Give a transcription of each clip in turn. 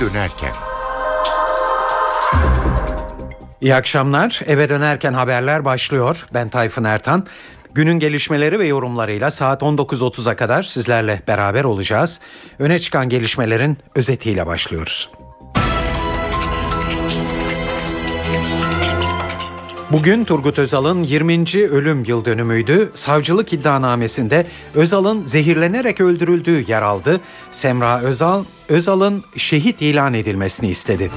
dönerken. İyi akşamlar. Eve dönerken haberler başlıyor. Ben Tayfun Ertan. Günün gelişmeleri ve yorumlarıyla saat 19.30'a kadar sizlerle beraber olacağız. Öne çıkan gelişmelerin özetiyle başlıyoruz. Bugün Turgut Özal'ın 20. ölüm yıl dönümüydü. Savcılık iddianamesinde Özal'ın zehirlenerek öldürüldüğü yer aldı. Semra Özal, Özal'ın şehit ilan edilmesini istedi.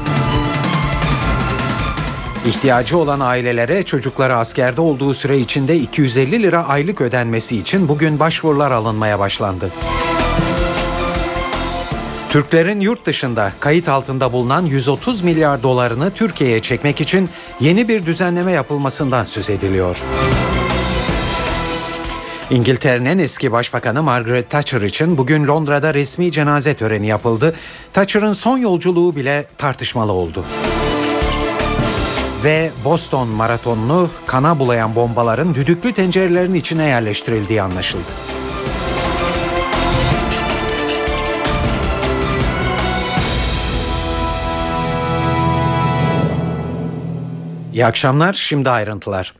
İhtiyacı olan ailelere çocukları askerde olduğu süre içinde 250 lira aylık ödenmesi için bugün başvurular alınmaya başlandı. Türklerin yurt dışında kayıt altında bulunan 130 milyar dolarını Türkiye'ye çekmek için yeni bir düzenleme yapılmasından söz ediliyor. İngiltere'nin eski başbakanı Margaret Thatcher için bugün Londra'da resmi cenaze töreni yapıldı. Thatcher'ın son yolculuğu bile tartışmalı oldu. Ve Boston maratonunu kana bulayan bombaların düdüklü tencerelerin içine yerleştirildiği anlaşıldı. İyi akşamlar. Şimdi ayrıntılar.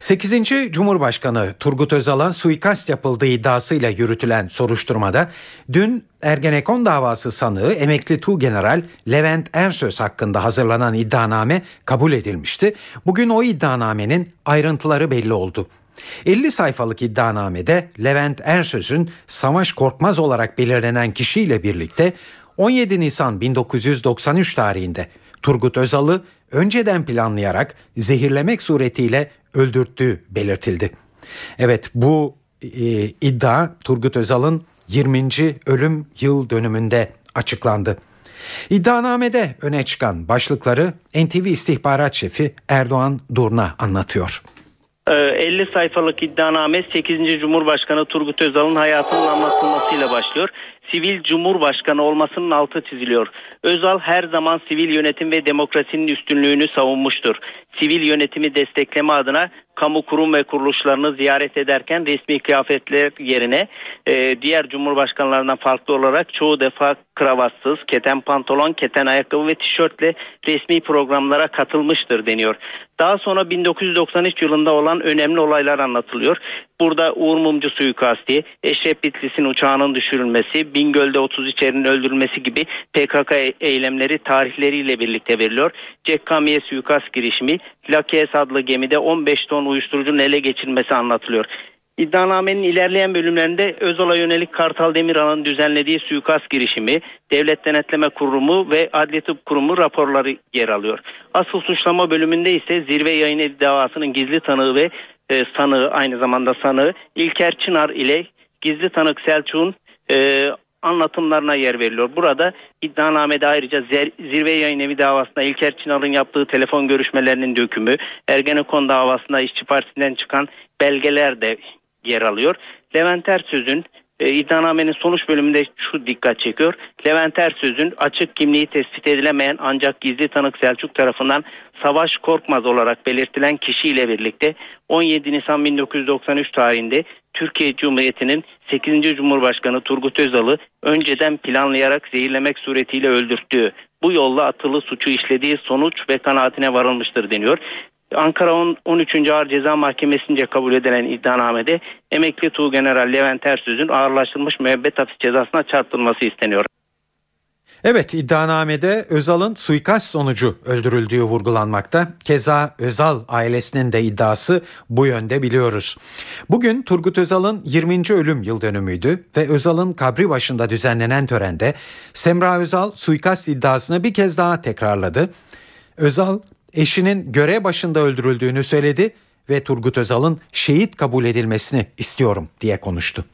8. Cumhurbaşkanı Turgut Özal'a suikast yapıldığı iddiasıyla yürütülen soruşturmada dün Ergenekon davası sanığı emekli Tuğgeneral Levent Ersöz hakkında hazırlanan iddianame kabul edilmişti. Bugün o iddianamenin ayrıntıları belli oldu. 50 sayfalık iddianamede Levent Ersöz'ün Savaş Korkmaz olarak belirlenen kişiyle birlikte 17 Nisan 1993 tarihinde Turgut Özal'ı önceden planlayarak zehirlemek suretiyle öldürttüğü belirtildi. Evet bu e, iddia Turgut Özal'ın 20. ölüm yıl dönümünde açıklandı. İddianamede öne çıkan başlıkları NTV istihbarat şefi Erdoğan Durna anlatıyor. 50 ee, sayfalık iddianame 8. Cumhurbaşkanı Turgut Özal'ın hayatının anlatılmasıyla başlıyor sivil cumhurbaşkanı olmasının altı çiziliyor. Özal her zaman sivil yönetim ve demokrasinin üstünlüğünü savunmuştur. Sivil yönetimi destekleme adına kamu kurum ve kuruluşlarını ziyaret ederken resmi kıyafetler yerine e, diğer cumhurbaşkanlarından farklı olarak çoğu defa kravatsız, keten pantolon, keten ayakkabı ve tişörtle resmi programlara katılmıştır deniyor. Daha sonra 1993 yılında olan önemli olaylar anlatılıyor. Burada Uğur Mumcu suikasti, Eşref Bitlis'in uçağının düşürülmesi, Bingöl'de 33 erin öldürülmesi gibi PKK eylemleri tarihleriyle birlikte veriliyor. Cekkamiye suikast girişimi, Lakes adlı gemide 15 ton uyuşturucunun ele geçirilmesi anlatılıyor. İddianamenin ilerleyen bölümlerinde Özal'a yönelik Kartal Demiral'ın düzenlediği suikast girişimi, Devlet Denetleme Kurumu ve Adli Tıp Kurumu raporları yer alıyor. Asıl suçlama bölümünde ise zirve yayın evi davasının gizli tanığı ve e, sanığı aynı zamanda sanığı İlker Çınar ile gizli tanık Selçuk'un e, anlatımlarına yer veriliyor. Burada iddianamede ayrıca zirve yayın evi davasında İlker Çınar'ın yaptığı telefon görüşmelerinin dökümü, Ergenekon davasında İşçi Partisi'nden çıkan belgeler de yer alıyor. Levent Ersöz'ün e, iddianamenin sonuç bölümünde şu dikkat çekiyor. Levent Ersöz'ün açık kimliği tespit edilemeyen ancak gizli tanık Selçuk tarafından Savaş Korkmaz olarak belirtilen kişiyle birlikte 17 Nisan 1993 tarihinde Türkiye Cumhuriyeti'nin 8. Cumhurbaşkanı Turgut Özal'ı önceden planlayarak zehirlemek suretiyle öldürttüğü, bu yolla atılı suçu işlediği sonuç ve kanaatine varılmıştır deniyor. Ankara 13. Ağır Ceza Mahkemesi'nce kabul edilen iddianamede emekli Tuğgeneral Levent Ersöz'ün ağırlaştırılmış müebbet hapis cezasına çarptırılması isteniyor. Evet iddianamede Özal'ın suikast sonucu öldürüldüğü vurgulanmakta. Keza Özal ailesinin de iddiası bu yönde biliyoruz. Bugün Turgut Özal'ın 20. ölüm yıl dönümüydü ve Özal'ın kabri başında düzenlenen törende Semra Özal suikast iddiasını bir kez daha tekrarladı. Özal eşinin görev başında öldürüldüğünü söyledi ve Turgut Özal'ın şehit kabul edilmesini istiyorum diye konuştu.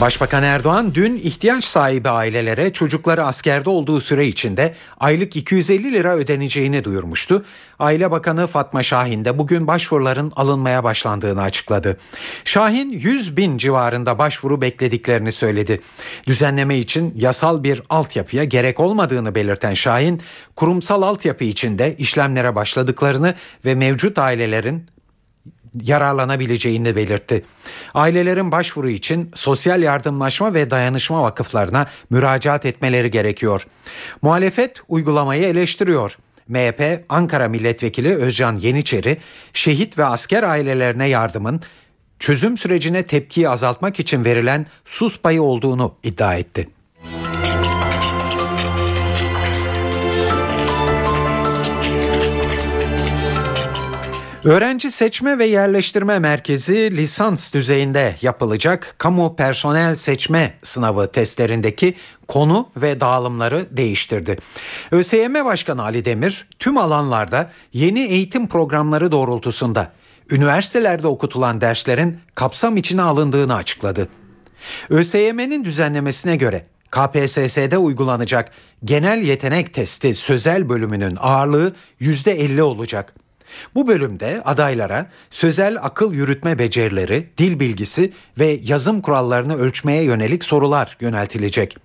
Başbakan Erdoğan dün ihtiyaç sahibi ailelere çocukları askerde olduğu süre içinde aylık 250 lira ödeneceğini duyurmuştu. Aile Bakanı Fatma Şahin de bugün başvuruların alınmaya başlandığını açıkladı. Şahin 100 bin civarında başvuru beklediklerini söyledi. Düzenleme için yasal bir altyapıya gerek olmadığını belirten Şahin, kurumsal altyapı içinde işlemlere başladıklarını ve mevcut ailelerin yararlanabileceğini belirtti. Ailelerin başvuru için sosyal yardımlaşma ve dayanışma vakıflarına müracaat etmeleri gerekiyor. Muhalefet uygulamayı eleştiriyor. MHP Ankara Milletvekili Özcan Yeniçeri, şehit ve asker ailelerine yardımın çözüm sürecine tepkiyi azaltmak için verilen sus payı olduğunu iddia etti. Öğrenci Seçme ve Yerleştirme Merkezi lisans düzeyinde yapılacak kamu personel seçme sınavı testlerindeki konu ve dağılımları değiştirdi. ÖSYM Başkanı Ali Demir tüm alanlarda yeni eğitim programları doğrultusunda üniversitelerde okutulan derslerin kapsam içine alındığını açıkladı. ÖSYM'nin düzenlemesine göre KPSS'de uygulanacak genel yetenek testi sözel bölümünün ağırlığı %50 olacak. Bu bölümde adaylara sözel akıl yürütme becerileri, dil bilgisi ve yazım kurallarını ölçmeye yönelik sorular yöneltilecek.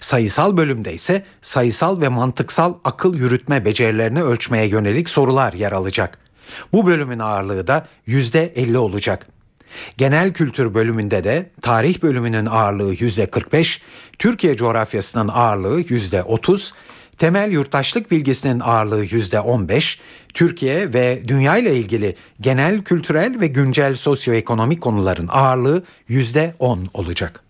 Sayısal bölümde ise sayısal ve mantıksal akıl yürütme becerilerini ölçmeye yönelik sorular yer alacak. Bu bölümün ağırlığı da %50 olacak. Genel kültür bölümünde de tarih bölümünün ağırlığı %45, Türkiye coğrafyasının ağırlığı %30, temel yurttaşlık bilgisinin ağırlığı %15, Türkiye ve dünya ile ilgili genel kültürel ve güncel sosyoekonomik konuların ağırlığı %10 olacak.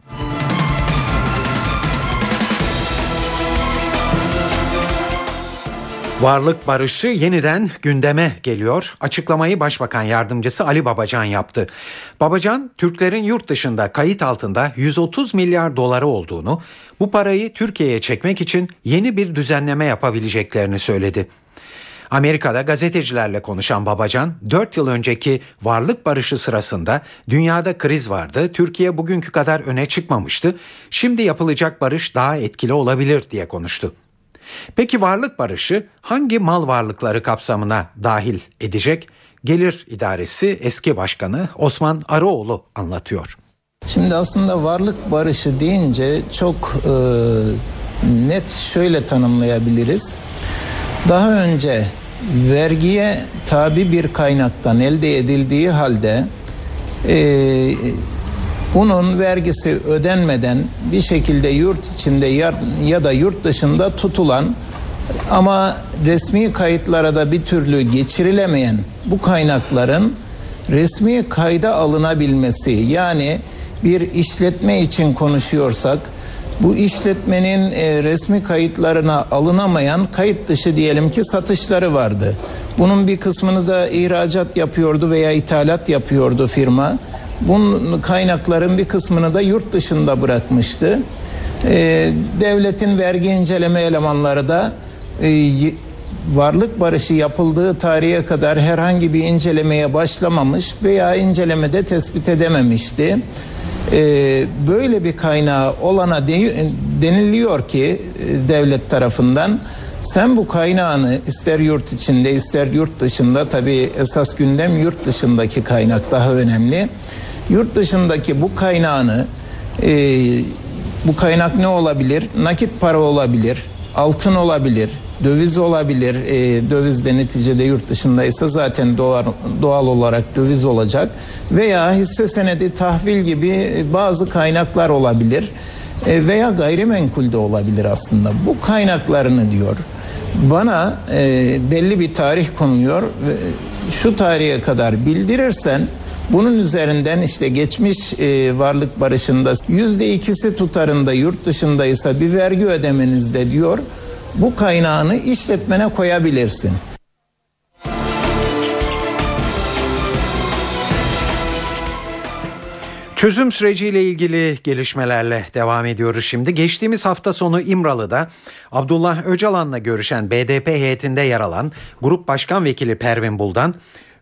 Varlık barışı yeniden gündeme geliyor. Açıklamayı Başbakan Yardımcısı Ali Babacan yaptı. Babacan, Türklerin yurt dışında kayıt altında 130 milyar doları olduğunu, bu parayı Türkiye'ye çekmek için yeni bir düzenleme yapabileceklerini söyledi. Amerika'da gazetecilerle konuşan Babacan, 4 yıl önceki varlık barışı sırasında dünyada kriz vardı, Türkiye bugünkü kadar öne çıkmamıştı, şimdi yapılacak barış daha etkili olabilir diye konuştu. Peki varlık barışı hangi mal varlıkları kapsamına dahil edecek? Gelir İdaresi eski başkanı Osman Arıoğlu anlatıyor. Şimdi aslında varlık barışı deyince çok e, net şöyle tanımlayabiliriz. Daha önce vergiye tabi bir kaynaktan elde edildiği halde e, bunun vergisi ödenmeden bir şekilde yurt içinde ya, da yurt dışında tutulan ama resmi kayıtlara da bir türlü geçirilemeyen bu kaynakların resmi kayda alınabilmesi yani bir işletme için konuşuyorsak bu işletmenin e, resmi kayıtlarına alınamayan kayıt dışı diyelim ki satışları vardı. Bunun bir kısmını da ihracat yapıyordu veya ithalat yapıyordu firma. Bunun kaynakların bir kısmını da yurt dışında bırakmıştı. E, devletin vergi inceleme elemanları da e, varlık barışı yapıldığı tarihe kadar herhangi bir incelemeye başlamamış veya incelemede tespit edememişti. Ee, böyle bir kaynağı olana deniliyor ki e, devlet tarafından sen bu kaynağını ister yurt içinde ister yurt dışında tabi esas gündem yurt dışındaki kaynak daha önemli. Yurt dışındaki bu kaynağını e, bu kaynak ne olabilir? Nakit para olabilir, altın olabilir, döviz olabilir. E, döviz de neticede yurt dışındaysa zaten doğal, doğal olarak döviz olacak. Veya hisse senedi, tahvil gibi bazı kaynaklar olabilir. E, veya gayrimenkul de olabilir aslında. Bu kaynaklarını diyor bana e, belli bir tarih konuluyor. Şu tarihe kadar bildirirsen bunun üzerinden işte geçmiş e, varlık barışında yüzde ikisi tutarında yurt dışındaysa bir vergi ödemenizde diyor bu kaynağını işletmene koyabilirsin. Çözüm süreciyle ilgili gelişmelerle devam ediyoruz şimdi. Geçtiğimiz hafta sonu İmralı'da Abdullah Öcalan'la görüşen BDP heyetinde yer alan Grup Başkan Vekili Pervin Buldan,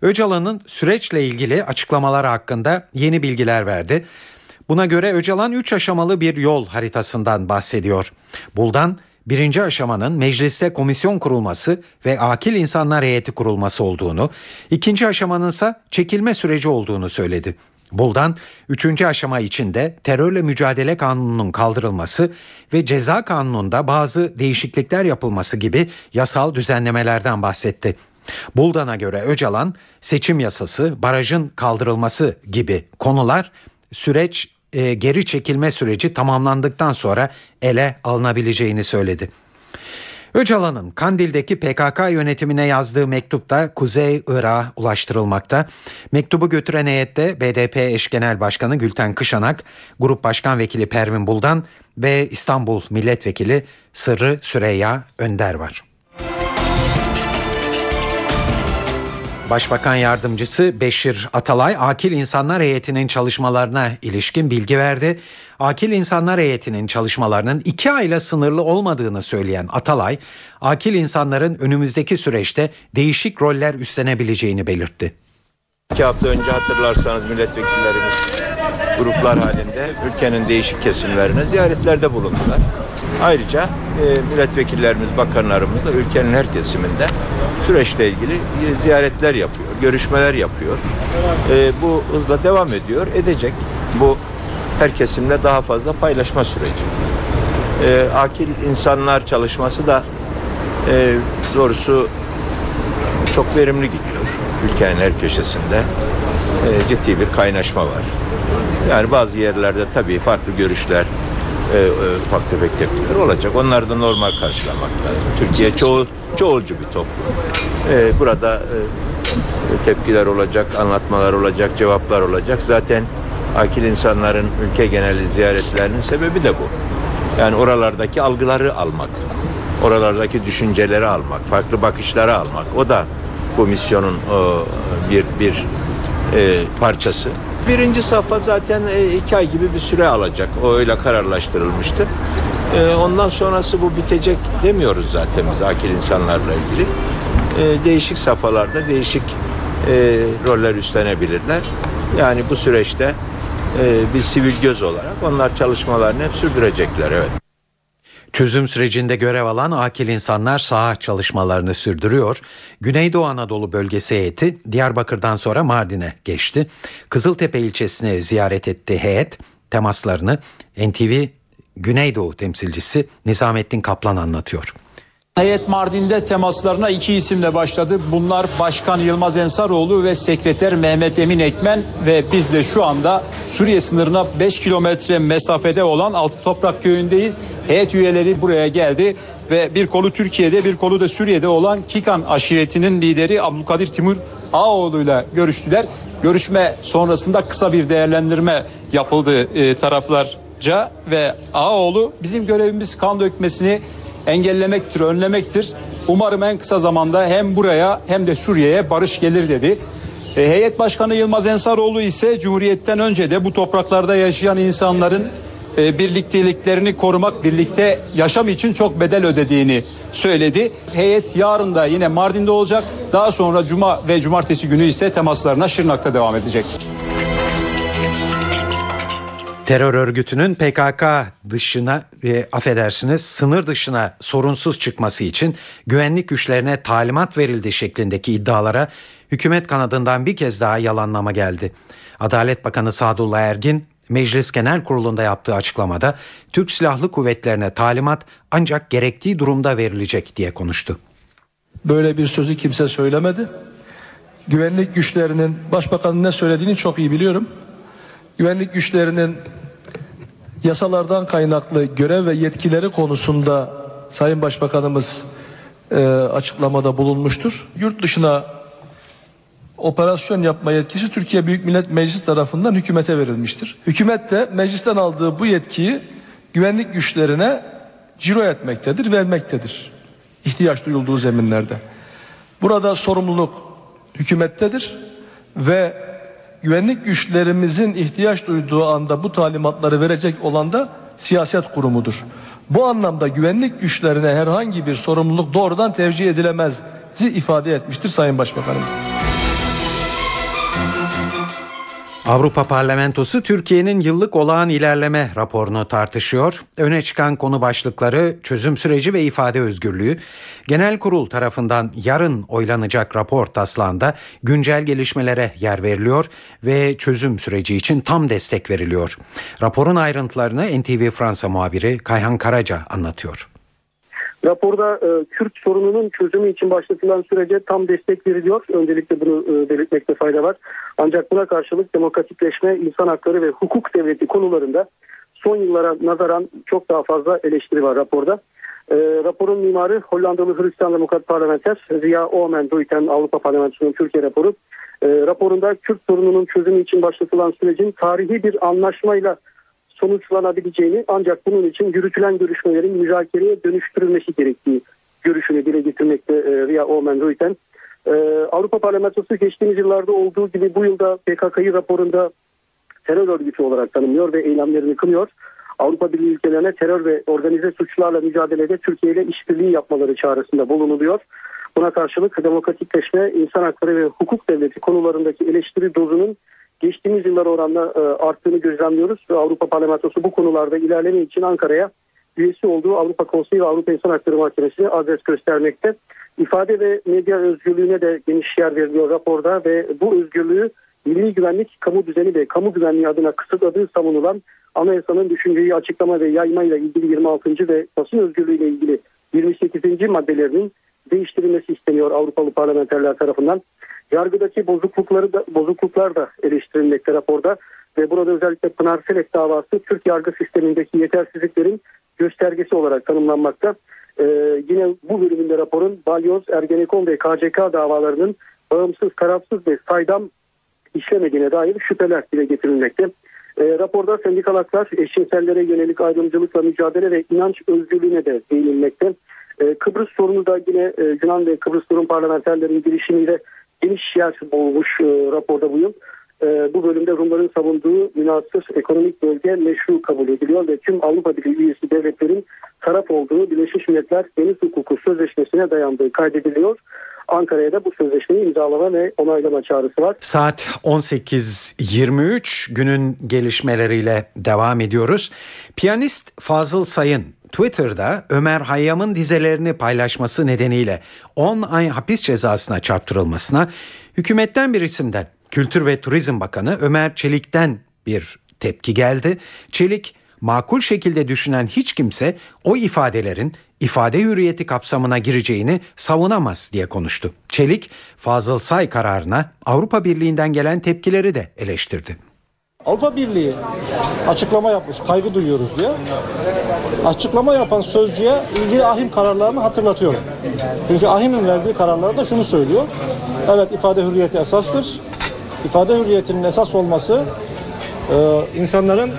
Öcalan'ın süreçle ilgili açıklamaları hakkında yeni bilgiler verdi. Buna göre Öcalan 3 aşamalı bir yol haritasından bahsediyor. Buldan birinci aşamanın mecliste komisyon kurulması ve akil insanlar heyeti kurulması olduğunu, ikinci aşamanın ise çekilme süreci olduğunu söyledi. Buldan, üçüncü aşama içinde terörle mücadele kanununun kaldırılması ve ceza kanununda bazı değişiklikler yapılması gibi yasal düzenlemelerden bahsetti. Buldan'a göre Öcalan seçim yasası, barajın kaldırılması gibi konular süreç e, geri çekilme süreci tamamlandıktan sonra ele alınabileceğini söyledi. Öcalan'ın Kandil'deki PKK yönetimine yazdığı mektupta Kuzey Irak'a ulaştırılmakta. Mektubu götüren heyette BDP eş genel başkanı Gülten Kışanak, Grup Başkan Vekili Pervin Buldan ve İstanbul Milletvekili Sırrı Süreyya Önder var. Başbakan Yardımcısı Beşir Atalay, Akil İnsanlar Heyeti'nin çalışmalarına ilişkin bilgi verdi. Akil İnsanlar Heyeti'nin çalışmalarının iki ayla sınırlı olmadığını söyleyen Atalay, akil insanların önümüzdeki süreçte değişik roller üstlenebileceğini belirtti. İki hafta önce hatırlarsanız milletvekillerimiz gruplar halinde ülkenin değişik kesimlerine ziyaretlerde bulundular. Ayrıca e, milletvekillerimiz, bakanlarımız da ülkenin her kesiminde süreçle ilgili e, ziyaretler yapıyor, görüşmeler yapıyor. E, bu hızla devam ediyor, edecek. Bu her kesimle daha fazla paylaşma süreci. E, akil insanlar çalışması da e, doğrusu çok verimli gidiyor. Ülkenin her köşesinde e, ciddi bir kaynaşma var. Yani bazı yerlerde tabii farklı görüşler, e, e, ufak tefek tepkiler olacak. Onları da normal karşılamak lazım. Türkiye çoğul, çoğulcu bir toplum. E, burada e, tepkiler olacak, anlatmalar olacak, cevaplar olacak. Zaten akil insanların ülke geneli ziyaretlerinin sebebi de bu. Yani oralardaki algıları almak, oralardaki düşünceleri almak, farklı bakışları almak. O da bu misyonun o, bir bir e, parçası. Birinci safha zaten e, iki ay gibi bir süre alacak. O öyle kararlaştırılmıştı. E, ondan sonrası bu bitecek demiyoruz zaten biz akil insanlarla ilgili. E, değişik safhalarda değişik roller üstlenebilirler. Yani bu süreçte bir sivil göz olarak onlar çalışmalarını hep sürdürecekler. Evet. Çözüm sürecinde görev alan akil insanlar saha çalışmalarını sürdürüyor. Güneydoğu Anadolu bölgesi heyeti Diyarbakır'dan sonra Mardin'e geçti. Kızıltepe ilçesini ziyaret etti heyet. Temaslarını NTV Güneydoğu temsilcisi Nizamettin Kaplan anlatıyor. Heyet Mardin'de temaslarına iki isimle başladı. Bunlar Başkan Yılmaz Ensaroğlu ve Sekreter Mehmet Emin Ekmen ve biz de şu anda Suriye sınırına 5 kilometre mesafede olan Altı Toprak Köyü'ndeyiz. Heyet üyeleri buraya geldi ve bir kolu Türkiye'de bir kolu da Suriye'de olan Kikan aşiretinin lideri Abdülkadir Timur Ağoğlu ile görüştüler. Görüşme sonrasında kısa bir değerlendirme yapıldı e, taraflarca ve Ağoğlu bizim görevimiz kan dökmesini engellemektir, önlemektir. Umarım en kısa zamanda hem buraya hem de Suriye'ye barış gelir dedi. E, heyet Başkanı Yılmaz Ensaroğlu ise Cumhuriyet'ten önce de bu topraklarda yaşayan insanların e, birlikteliklerini korumak, birlikte yaşam için çok bedel ödediğini söyledi. Heyet yarın da yine Mardin'de olacak. Daha sonra Cuma ve Cumartesi günü ise temaslarına Şırnak'ta devam edecek. Terör örgütünün PKK dışına e, affedersiniz sınır dışına sorunsuz çıkması için güvenlik güçlerine talimat verildi şeklindeki iddialara hükümet kanadından bir kez daha yalanlama geldi. Adalet Bakanı Sadullah Ergin Meclis Genel Kurulu'nda yaptığı açıklamada Türk Silahlı Kuvvetlerine talimat ancak gerektiği durumda verilecek diye konuştu. Böyle bir sözü kimse söylemedi. Güvenlik güçlerinin başbakanın ne söylediğini çok iyi biliyorum. Güvenlik güçlerinin yasalardan kaynaklı görev ve yetkileri konusunda Sayın Başbakanımız e, açıklamada bulunmuştur. Yurt dışına operasyon yapma yetkisi Türkiye Büyük Millet Meclisi tarafından hükümete verilmiştir. Hükümet de meclisten aldığı bu yetkiyi güvenlik güçlerine ciro etmektedir, vermektedir. İhtiyaç duyulduğu zeminlerde. Burada sorumluluk hükümettedir ve güvenlik güçlerimizin ihtiyaç duyduğu anda bu talimatları verecek olan da siyaset kurumudur. Bu anlamda güvenlik güçlerine herhangi bir sorumluluk doğrudan tevcih edilemez ifade etmiştir Sayın Başbakanımız. Avrupa Parlamentosu Türkiye'nin yıllık olağan ilerleme raporunu tartışıyor. Öne çıkan konu başlıkları çözüm süreci ve ifade özgürlüğü. Genel kurul tarafından yarın oylanacak rapor taslağında güncel gelişmelere yer veriliyor ve çözüm süreci için tam destek veriliyor. Raporun ayrıntılarını NTV Fransa muhabiri Kayhan Karaca anlatıyor. Raporda e, Kürt sorununun çözümü için başlatılan sürece tam destek veriliyor. Öncelikle bunu e, belirtmekte fayda var. Ancak buna karşılık demokratikleşme, insan hakları ve hukuk devleti konularında son yıllara nazaran çok daha fazla eleştiri var raporda. E, raporun mimarı Hollandalı Hristiyan Demokrat Parlamenter Ziya Omen Duiten Avrupa Parlamentosu'nun Türkiye raporu. E, raporunda Kürt sorununun çözümü için başlatılan sürecin tarihi bir anlaşmayla sonuçlanabileceğini ancak bunun için yürütülen görüşmelerin müzakereye dönüştürülmesi gerektiği görüşünü dile getirmekte e, Riya Omen Ruiten. E, Avrupa Parlamentosu geçtiğimiz yıllarda olduğu gibi bu yılda PKK'yı raporunda terör örgütü olarak tanımlıyor ve eylemlerini kınıyor. Avrupa Birliği ülkelerine terör ve organize suçlarla mücadelede Türkiye ile işbirliği yapmaları çağrısında bulunuluyor. Buna karşılık demokratikleşme, insan hakları ve hukuk devleti konularındaki eleştiri dozunun geçtiğimiz yıllar oranla e, arttığını gözlemliyoruz ve Avrupa Parlamentosu bu konularda ilerleme için Ankara'ya üyesi olduğu Avrupa Konseyi ve Avrupa İnsan Hakları Mahkemesi'ne adres göstermekte. İfade ve medya özgürlüğüne de geniş yer veriliyor raporda ve bu özgürlüğü milli güvenlik, kamu düzeni ve kamu güvenliği adına kısıtladığı savunulan anayasanın düşünceyi açıklama ve yaymayla ilgili 26. ve basın özgürlüğüyle ilgili 28. maddelerinin değiştirilmesi isteniyor Avrupalı parlamenterler tarafından. Yargıdaki bozuklukları da, bozukluklar da eleştirilmekte raporda ve burada özellikle Pınar Selek davası Türk yargı sistemindeki yetersizliklerin göstergesi olarak tanımlanmakta. Ee, yine bu bölümünde raporun Balyoz, Ergenekon ve KCK davalarının bağımsız, tarafsız ve saydam işlemediğine dair şüpheler dile getirilmekte. E, raporda sendikal haklar, eşcinsellere yönelik ayrımcılıkla mücadele ve inanç özgürlüğüne de değinilmekte. E, Kıbrıs sorunu da yine e, Yunan ve Kıbrıs Rum parlamenterlerin girişimiyle geniş yer bulmuş e, raporda bu yıl. E, bu bölümde Rumların savunduğu münasır ekonomik bölge meşru kabul ediliyor ve tüm Avrupa Birliği üyesi devletlerin taraf olduğu Birleşmiş Milletler Deniz Hukuku Sözleşmesi'ne dayandığı kaydediliyor. Ankara'ya da bu sözleşmeyi imzalama ve onaylama çağrısı var. Saat 18.23 günün gelişmeleriyle devam ediyoruz. Piyanist Fazıl Sayın Twitter'da Ömer Hayyam'ın dizelerini paylaşması nedeniyle 10 ay hapis cezasına çarptırılmasına hükümetten bir isimden Kültür ve Turizm Bakanı Ömer Çelik'ten bir tepki geldi. Çelik makul şekilde düşünen hiç kimse o ifadelerin ifade hürriyeti kapsamına gireceğini savunamaz diye konuştu. Çelik, Fazıl Say kararına Avrupa Birliği'nden gelen tepkileri de eleştirdi. Avrupa Birliği açıklama yapmış, kaygı duyuyoruz diye. Açıklama yapan sözcüye ilgili ahim kararlarını hatırlatıyorum. Çünkü ahimin verdiği kararlarda da şunu söylüyor. Evet ifade hürriyeti esastır. İfade hürriyetinin esas olması e, insanların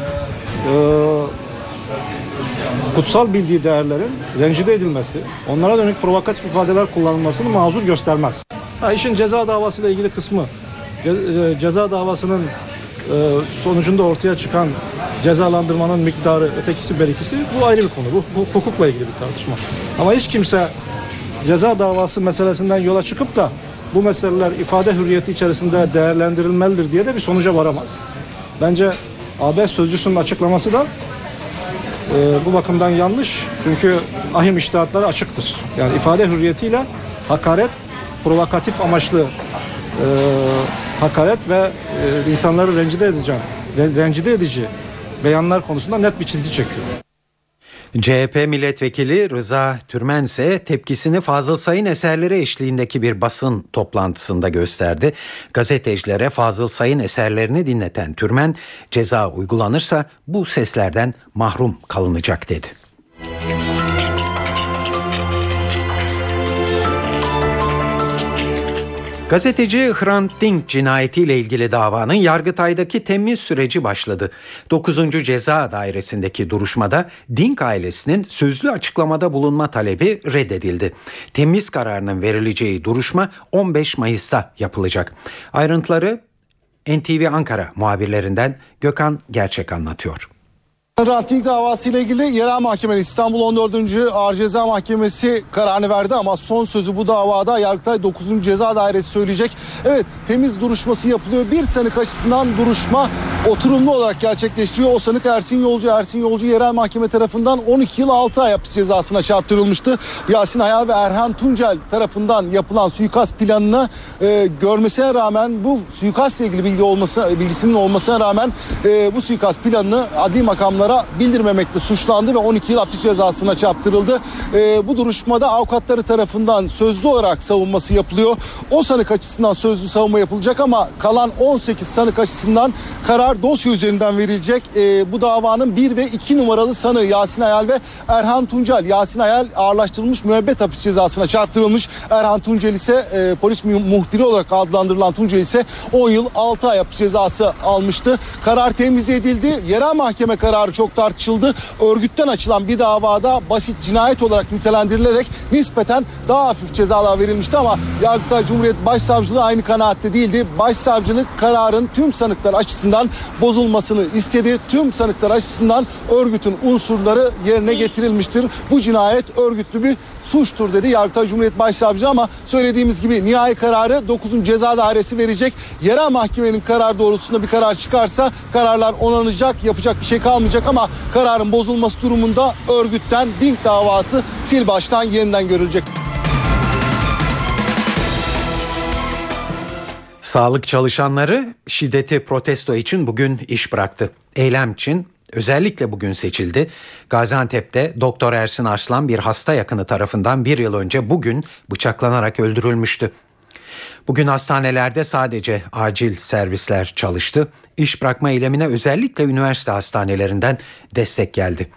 kutsal bildiği değerlerin rencide edilmesi, onlara dönük provokatif ifadeler kullanılmasını mazur göstermez. Ha, işin ceza davasıyla ilgili kısmı, ce- e, ceza davasının e, sonucunda ortaya çıkan cezalandırmanın miktarı, ötekisi berikisi bu ayrı bir konu. Bu, bu hukukla ilgili bir tartışma. Ama hiç kimse ceza davası meselesinden yola çıkıp da bu meseleler ifade hürriyeti içerisinde değerlendirilmelidir diye de bir sonuca varamaz. Bence AB sözcüsünün açıklaması da e, bu bakımdan yanlış. Çünkü ahim iştihatları açıktır. Yani ifade hürriyetiyle hakaret, provokatif amaçlı e, hakaret ve e, insanları rencide edeceğim, re- rencide edici beyanlar konusunda net bir çizgi çekiyor. CHP milletvekili Rıza Türmen ise tepkisini Fazıl Say'ın eserleri eşliğindeki bir basın toplantısında gösterdi. Gazetecilere Fazıl Say'ın eserlerini dinleten Türmen ceza uygulanırsa bu seslerden mahrum kalınacak dedi. Gazeteci Hrant Dink cinayetiyle ilgili davanın Yargıtay'daki temiz süreci başladı. 9. Ceza Dairesi'ndeki duruşmada Dink ailesinin sözlü açıklamada bulunma talebi reddedildi. Temiz kararının verileceği duruşma 15 Mayıs'ta yapılacak. Ayrıntıları NTV Ankara muhabirlerinden Gökhan Gerçek anlatıyor. Ranting davası ile ilgili yerel mahkeme İstanbul 14. Ağır Ceza Mahkemesi kararını verdi ama son sözü bu davada Yargıtay 9. Ceza Dairesi söyleyecek. Evet temiz duruşması yapılıyor. Bir sanık açısından duruşma oturumlu olarak gerçekleştiriyor. O sanık Ersin Yolcu. Ersin Yolcu yerel mahkeme tarafından 12 yıl 6 ay hapis cezasına çarptırılmıştı. Yasin Hayal ve Erhan Tuncel tarafından yapılan suikast planını e, görmesine rağmen bu suikastla ilgili bilgi olması bilgisinin olmasına rağmen e, bu suikast planını adli makamlara karara bildirmemekle suçlandı ve 12 yıl hapis cezasına çarptırıldı. E, bu duruşmada avukatları tarafından sözlü olarak savunması yapılıyor. O sanık açısından sözlü savunma yapılacak ama kalan 18 sanık açısından karar dosya üzerinden verilecek. E, bu davanın 1 ve 2 numaralı sanığı Yasin Ayal ve Erhan Tuncel. Yasin Ayal ağırlaştırılmış müebbet hapis cezasına çarptırılmış. Erhan Tuncel ise e, polis muhbiri olarak adlandırılan Tuncel ise 10 yıl 6 ay hapis cezası almıştı. Karar temiz edildi. Yerel mahkeme kararı çok tartışıldı. Örgütten açılan bir davada basit cinayet olarak nitelendirilerek nispeten daha hafif cezalar verilmişti ama Yargıtay Cumhuriyet Başsavcılığı aynı kanaatte değildi. Başsavcılık kararın tüm sanıklar açısından bozulmasını istedi. Tüm sanıklar açısından örgütün unsurları yerine getirilmiştir. Bu cinayet örgütlü bir suçtur dedi Yargıtay Cumhuriyet Başsavcı ama söylediğimiz gibi nihai kararı 9. Ceza Dairesi verecek. Yerel mahkemenin karar doğrultusunda bir karar çıkarsa kararlar onanacak, yapacak bir şey kalmayacak ama kararın bozulması durumunda örgütten Dink davası sil baştan yeniden görülecek. Sağlık çalışanları şiddeti protesto için bugün iş bıraktı. Eylem için özellikle bugün seçildi. Gaziantep'te Doktor Ersin Arslan bir hasta yakını tarafından bir yıl önce bugün bıçaklanarak öldürülmüştü. Bugün hastanelerde sadece acil servisler çalıştı. İş bırakma eylemine özellikle üniversite hastanelerinden destek geldi.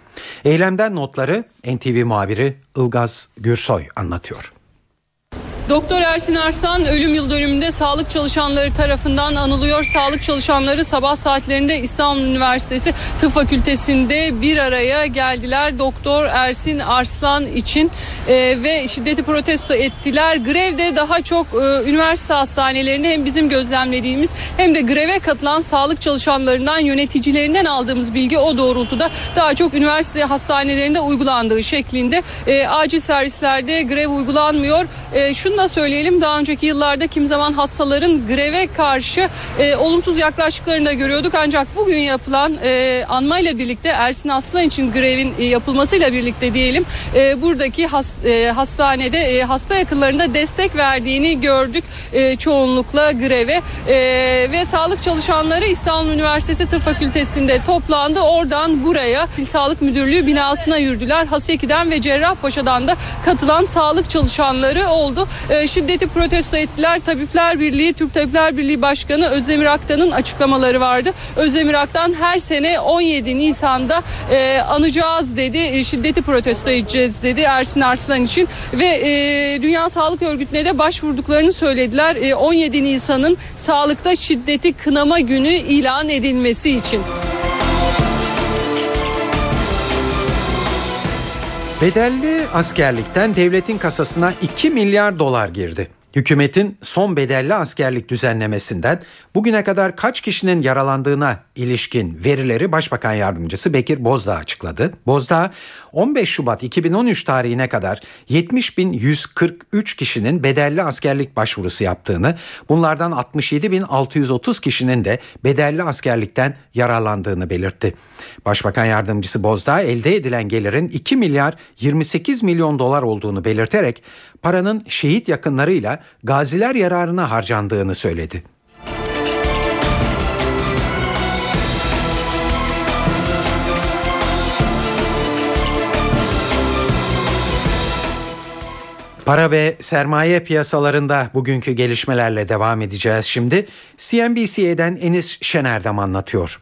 Eylemden notları NTV muhabiri Ilgaz Gürsoy anlatıyor. Doktor Ersin Arslan ölüm yıl dönümünde sağlık çalışanları tarafından anılıyor. Sağlık çalışanları sabah saatlerinde İstanbul Üniversitesi Tıp Fakültesi'nde bir araya geldiler. Doktor Ersin Arslan için e, ve şiddeti protesto ettiler. Grevde daha çok e, üniversite hastanelerinde hem bizim gözlemlediğimiz hem de greve katılan sağlık çalışanlarından yöneticilerinden aldığımız bilgi o doğrultuda daha çok üniversite hastanelerinde uygulandığı şeklinde e, acil servislerde grev uygulanmıyor. E, şunu da söyleyelim daha önceki yıllarda kim zaman hastaların greve karşı e, olumsuz yaklaştıklarını da görüyorduk. Ancak bugün yapılan e, anmayla birlikte Ersin Aslan için grevin e, yapılmasıyla birlikte diyelim e, buradaki has, e, hastanede e, hasta yakınlarında destek verdiğini gördük e, çoğunlukla greve e, ve sağlık çalışanları İstanbul Üniversitesi Tıp Fakültesi'nde toplandı. Oradan buraya Sağlık Müdürlüğü binasına yürüdüler. Haseki'den ve Cerrahpaşa'dan da katılan sağlık çalışanları oldu. E, şiddeti protesto ettiler. Tabipler Birliği, Türk Tabipler Birliği Başkanı Özdemir Aktan'ın açıklamaları vardı. Özdemir Aktan her sene 17 Nisan'da e, anacağız dedi. E, şiddeti protesto edeceğiz dedi Ersin Arslan için ve e, Dünya Sağlık Örgütü'ne de başvurduklarını söylediler. E, 17 Nisan'ın sağlıkta şiddeti kınama günü ilan edilmesi için. Bedelli askerlikten devletin kasasına 2 milyar dolar girdi. Hükümetin son bedelli askerlik düzenlemesinden bugüne kadar kaç kişinin yaralandığına ilişkin verileri Başbakan Yardımcısı Bekir Bozdağ açıkladı. Bozdağ 15 Şubat 2013 tarihine kadar 70.143 kişinin bedelli askerlik başvurusu yaptığını, bunlardan 67.630 kişinin de bedelli askerlikten yararlandığını belirtti. Başbakan Yardımcısı Bozdağ elde edilen gelirin 2 milyar 28 milyon dolar olduğunu belirterek paranın şehit yakınlarıyla gaziler yararına harcandığını söyledi. Para ve sermaye piyasalarında bugünkü gelişmelerle devam edeceğiz şimdi. CNBC'den Enis Şenerdem anlatıyor.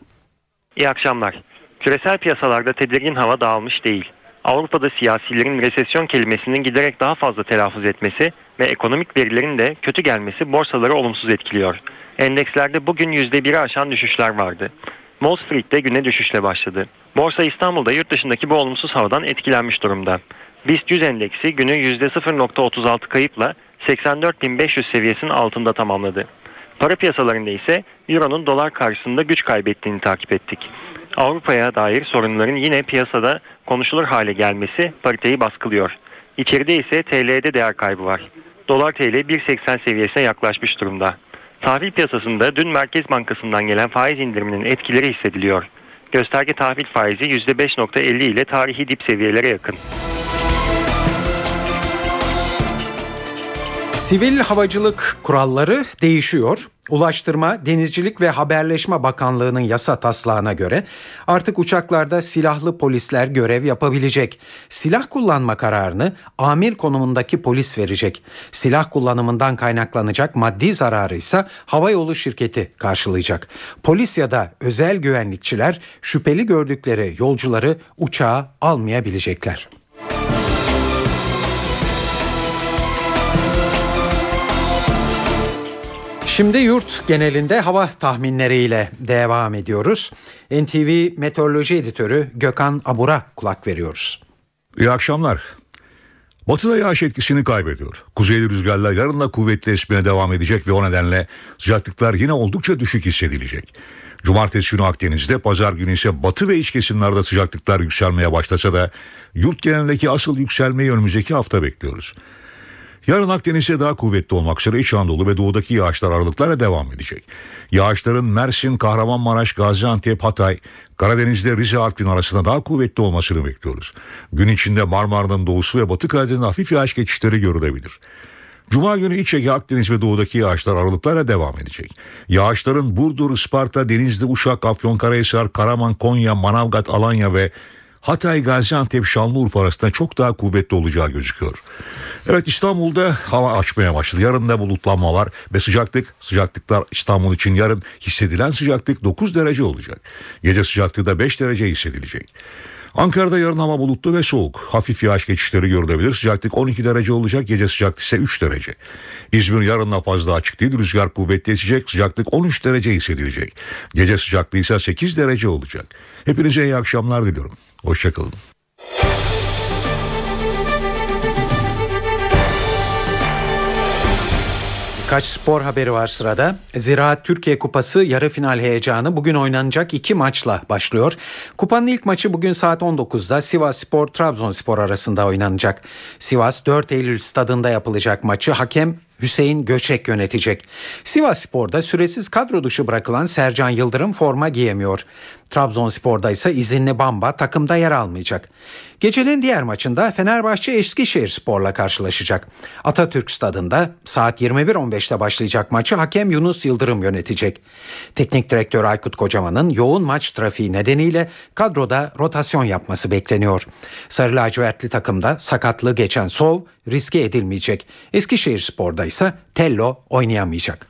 İyi akşamlar. Küresel piyasalarda tedirgin hava dağılmış değil. Avrupa'da siyasilerin resesyon kelimesinin giderek daha fazla telaffuz etmesi ve ekonomik verilerin de kötü gelmesi borsaları olumsuz etkiliyor. Endekslerde bugün %1'i aşan düşüşler vardı. Wall Street'te güne düşüşle başladı. Borsa İstanbul'da yurt dışındaki bu olumsuz havadan etkilenmiş durumda. BIST 100 endeksi günü %0.36 kayıpla 84.500 seviyesinin altında tamamladı. Para piyasalarında ise Euro'nun dolar karşısında güç kaybettiğini takip ettik. Avrupa'ya dair sorunların yine piyasada konuşulur hale gelmesi pariteyi baskılıyor. İçeride ise TL'de değer kaybı var. Dolar TL 1.80 seviyesine yaklaşmış durumda. Tahvil piyasasında dün Merkez Bankası'ndan gelen faiz indiriminin etkileri hissediliyor. Gösterge tahvil faizi %5.50 ile tarihi dip seviyelere yakın. Sivil havacılık kuralları değişiyor. Ulaştırma, Denizcilik ve Haberleşme Bakanlığı'nın yasa taslağına göre artık uçaklarda silahlı polisler görev yapabilecek. Silah kullanma kararını amir konumundaki polis verecek. Silah kullanımından kaynaklanacak maddi zararı ise havayolu şirketi karşılayacak. Polis ya da özel güvenlikçiler şüpheli gördükleri yolcuları uçağa almayabilecekler. Şimdi yurt genelinde hava tahminleriyle devam ediyoruz. NTV Meteoroloji Editörü Gökhan Abur'a kulak veriyoruz. İyi akşamlar. Batıda yağış etkisini kaybediyor. Kuzeyli rüzgarlar yarın da kuvvetli esmeye devam edecek ve o nedenle sıcaklıklar yine oldukça düşük hissedilecek. Cumartesi günü Akdeniz'de, pazar günü ise batı ve iç kesimlerde sıcaklıklar yükselmeye başlasa da yurt genelindeki asıl yükselmeyi önümüzdeki hafta bekliyoruz. Yarın Akdeniz'de daha kuvvetli olmak üzere İç Anadolu ve doğudaki yağışlar aralıklarla devam edecek. Yağışların Mersin, Kahramanmaraş, Gaziantep, Hatay, Karadeniz'de Rize Artvin arasında daha kuvvetli olmasını bekliyoruz. Gün içinde Marmara'nın doğusu ve Batı Karadeniz'de hafif yağış geçişleri görülebilir. Cuma günü İç Ege, Akdeniz ve doğudaki yağışlar aralıklarla devam edecek. Yağışların Burdur, Isparta, Denizli, Uşak, Afyonkarahisar, Karaman, Konya, Manavgat, Alanya ve Hatay, Gaziantep, Şanlıurfa arasında çok daha kuvvetli olacağı gözüküyor. Evet İstanbul'da hava açmaya başladı. Yarın da bulutlanma var ve sıcaklık, sıcaklıklar İstanbul için yarın hissedilen sıcaklık 9 derece olacak. Gece sıcaklığı da 5 derece hissedilecek. Ankara'da yarın hava bulutlu ve soğuk. Hafif yağış geçişleri görülebilir. Sıcaklık 12 derece olacak. Gece sıcaklığı ise 3 derece. İzmir yarın da fazla açık değil. Rüzgar kuvvetli esecek. Sıcaklık 13 derece hissedilecek. Gece sıcaklığı ise 8 derece olacak. Hepinize iyi akşamlar diliyorum. Hoşçakalın. Birkaç spor haberi var sırada. Ziraat Türkiye Kupası yarı final heyecanı bugün oynanacak iki maçla başlıyor. Kupanın ilk maçı bugün saat 19'da Sivas Spor Trabzonspor arasında oynanacak. Sivas 4 Eylül stadında yapılacak maçı hakem Hüseyin Göçek yönetecek. Sivas Spor'da süresiz kadro dışı bırakılan Sercan Yıldırım forma giyemiyor. Trabzonspor'da ise izinli Bamba takımda yer almayacak. Gecenin diğer maçında Fenerbahçe Eskişehir Spor'la karşılaşacak. Atatürk Stadında saat 21.15'te başlayacak maçı hakem Yunus Yıldırım yönetecek. Teknik direktör Aykut Kocaman'ın yoğun maç trafiği nedeniyle kadroda rotasyon yapması bekleniyor. Sarı lacivertli takımda sakatlığı geçen Sov riske edilmeyecek. Eskişehir Spor'da ise Tello oynayamayacak.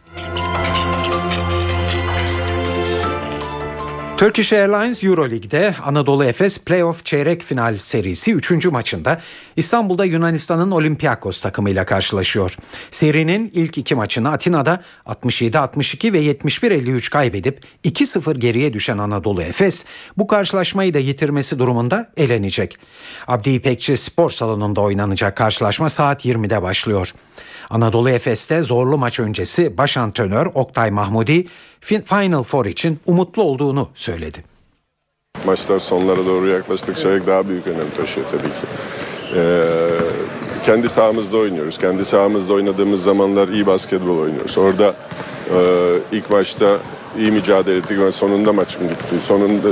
Turkish Airlines Euroleague'de Anadolu Efes Playoff çeyrek final serisi 3. maçında İstanbul'da Yunanistan'ın Olympiakos takımıyla karşılaşıyor. Serinin ilk iki maçını Atina'da 67-62 ve 71-53 kaybedip 2-0 geriye düşen Anadolu Efes bu karşılaşmayı da yitirmesi durumunda elenecek. Abdi İpekçi Spor Salonu'nda oynanacak karşılaşma saat 20'de başlıyor. Anadolu Efes'te zorlu maç öncesi baş antrenör Oktay Mahmudi Final Four için umutlu olduğunu söyledi. Maçlar sonlara doğru yaklaştıkça daha büyük önem taşıyor tabii ki. Ee, kendi sahamızda oynuyoruz. Kendi sahamızda oynadığımız zamanlar iyi basketbol oynuyoruz. Orada e, ilk maçta iyi mücadele ettik ve sonunda maçım gitti. Sonunda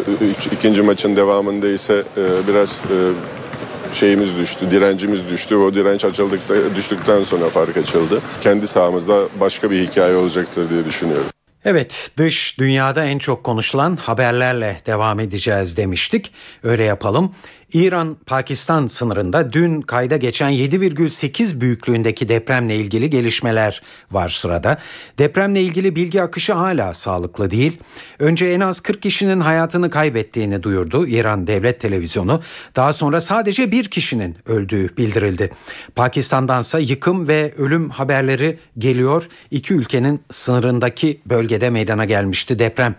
ikinci maçın devamında ise e, biraz e, şeyimiz düştü, direncimiz düştü. O direnç açıldıkta düştükten sonra fark açıldı. Kendi sahamızda başka bir hikaye olacaktır diye düşünüyorum. Evet dış dünyada en çok konuşulan haberlerle devam edeceğiz demiştik. Öyle yapalım. İran-Pakistan sınırında dün kayda geçen 7,8 büyüklüğündeki depremle ilgili gelişmeler var sırada. Depremle ilgili bilgi akışı hala sağlıklı değil. Önce en az 40 kişinin hayatını kaybettiğini duyurdu İran Devlet Televizyonu. Daha sonra sadece bir kişinin öldüğü bildirildi. Pakistan'dansa yıkım ve ölüm haberleri geliyor. İki ülkenin sınırındaki bölgede meydana gelmişti deprem.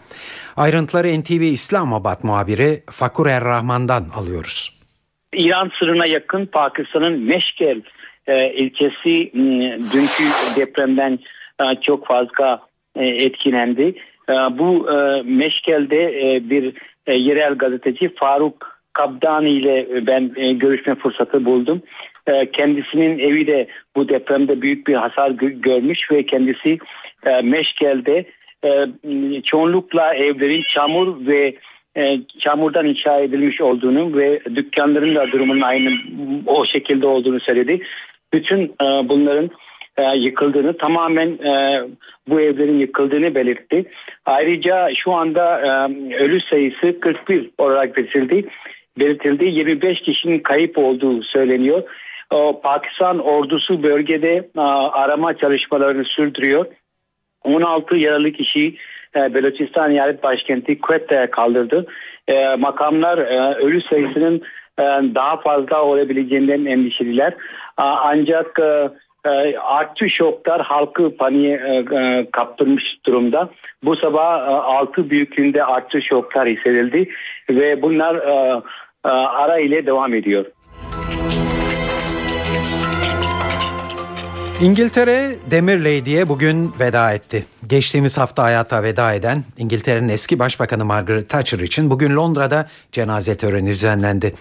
Ayrıntıları NTV İslamabad muhabiri Fakur Errahman'dan alıyoruz. İran sınırına yakın Pakistan'ın Meşkel e, ilçesi dünkü depremden e, çok fazla e, etkilendi. Bu e, Meşkel'de bir yerel gazeteci Faruk Kabdani ile ben görüşme fırsatı buldum. Kendisinin evi de bu depremde büyük bir hasar görmüş ve kendisi e, Meşkel'de e, çoğunlukla evlerin çamur ve e, çamurdan inşa edilmiş olduğunu ve dükkanların da durumunun aynı o şekilde olduğunu söyledi. Bütün e, bunların e, yıkıldığını tamamen e, bu evlerin yıkıldığını belirtti. Ayrıca şu anda e, ölü sayısı 41 olarak belirtildi. belirtildi. 25 kişinin kayıp olduğu söyleniyor. O, Pakistan ordusu bölgede a, arama çalışmalarını sürdürüyor. 16 yaralı kişi e, Belucistan eyalet başkenti Quet'te kaldırdı. E, makamlar e, ölü sayısının e, daha fazla olabileceğinden endişeliler. A, ancak e, e, artçı şoklar halkı paniğe e, e, kaptırmış durumda. Bu sabah e, 6 büyüklüğünde artçı şoklar hissedildi ve bunlar e, e, ara ile devam ediyor. İngiltere Demir Lady'ye bugün veda etti. Geçtiğimiz hafta hayata veda eden İngiltere'nin eski başbakanı Margaret Thatcher için bugün Londra'da cenaze töreni düzenlendi.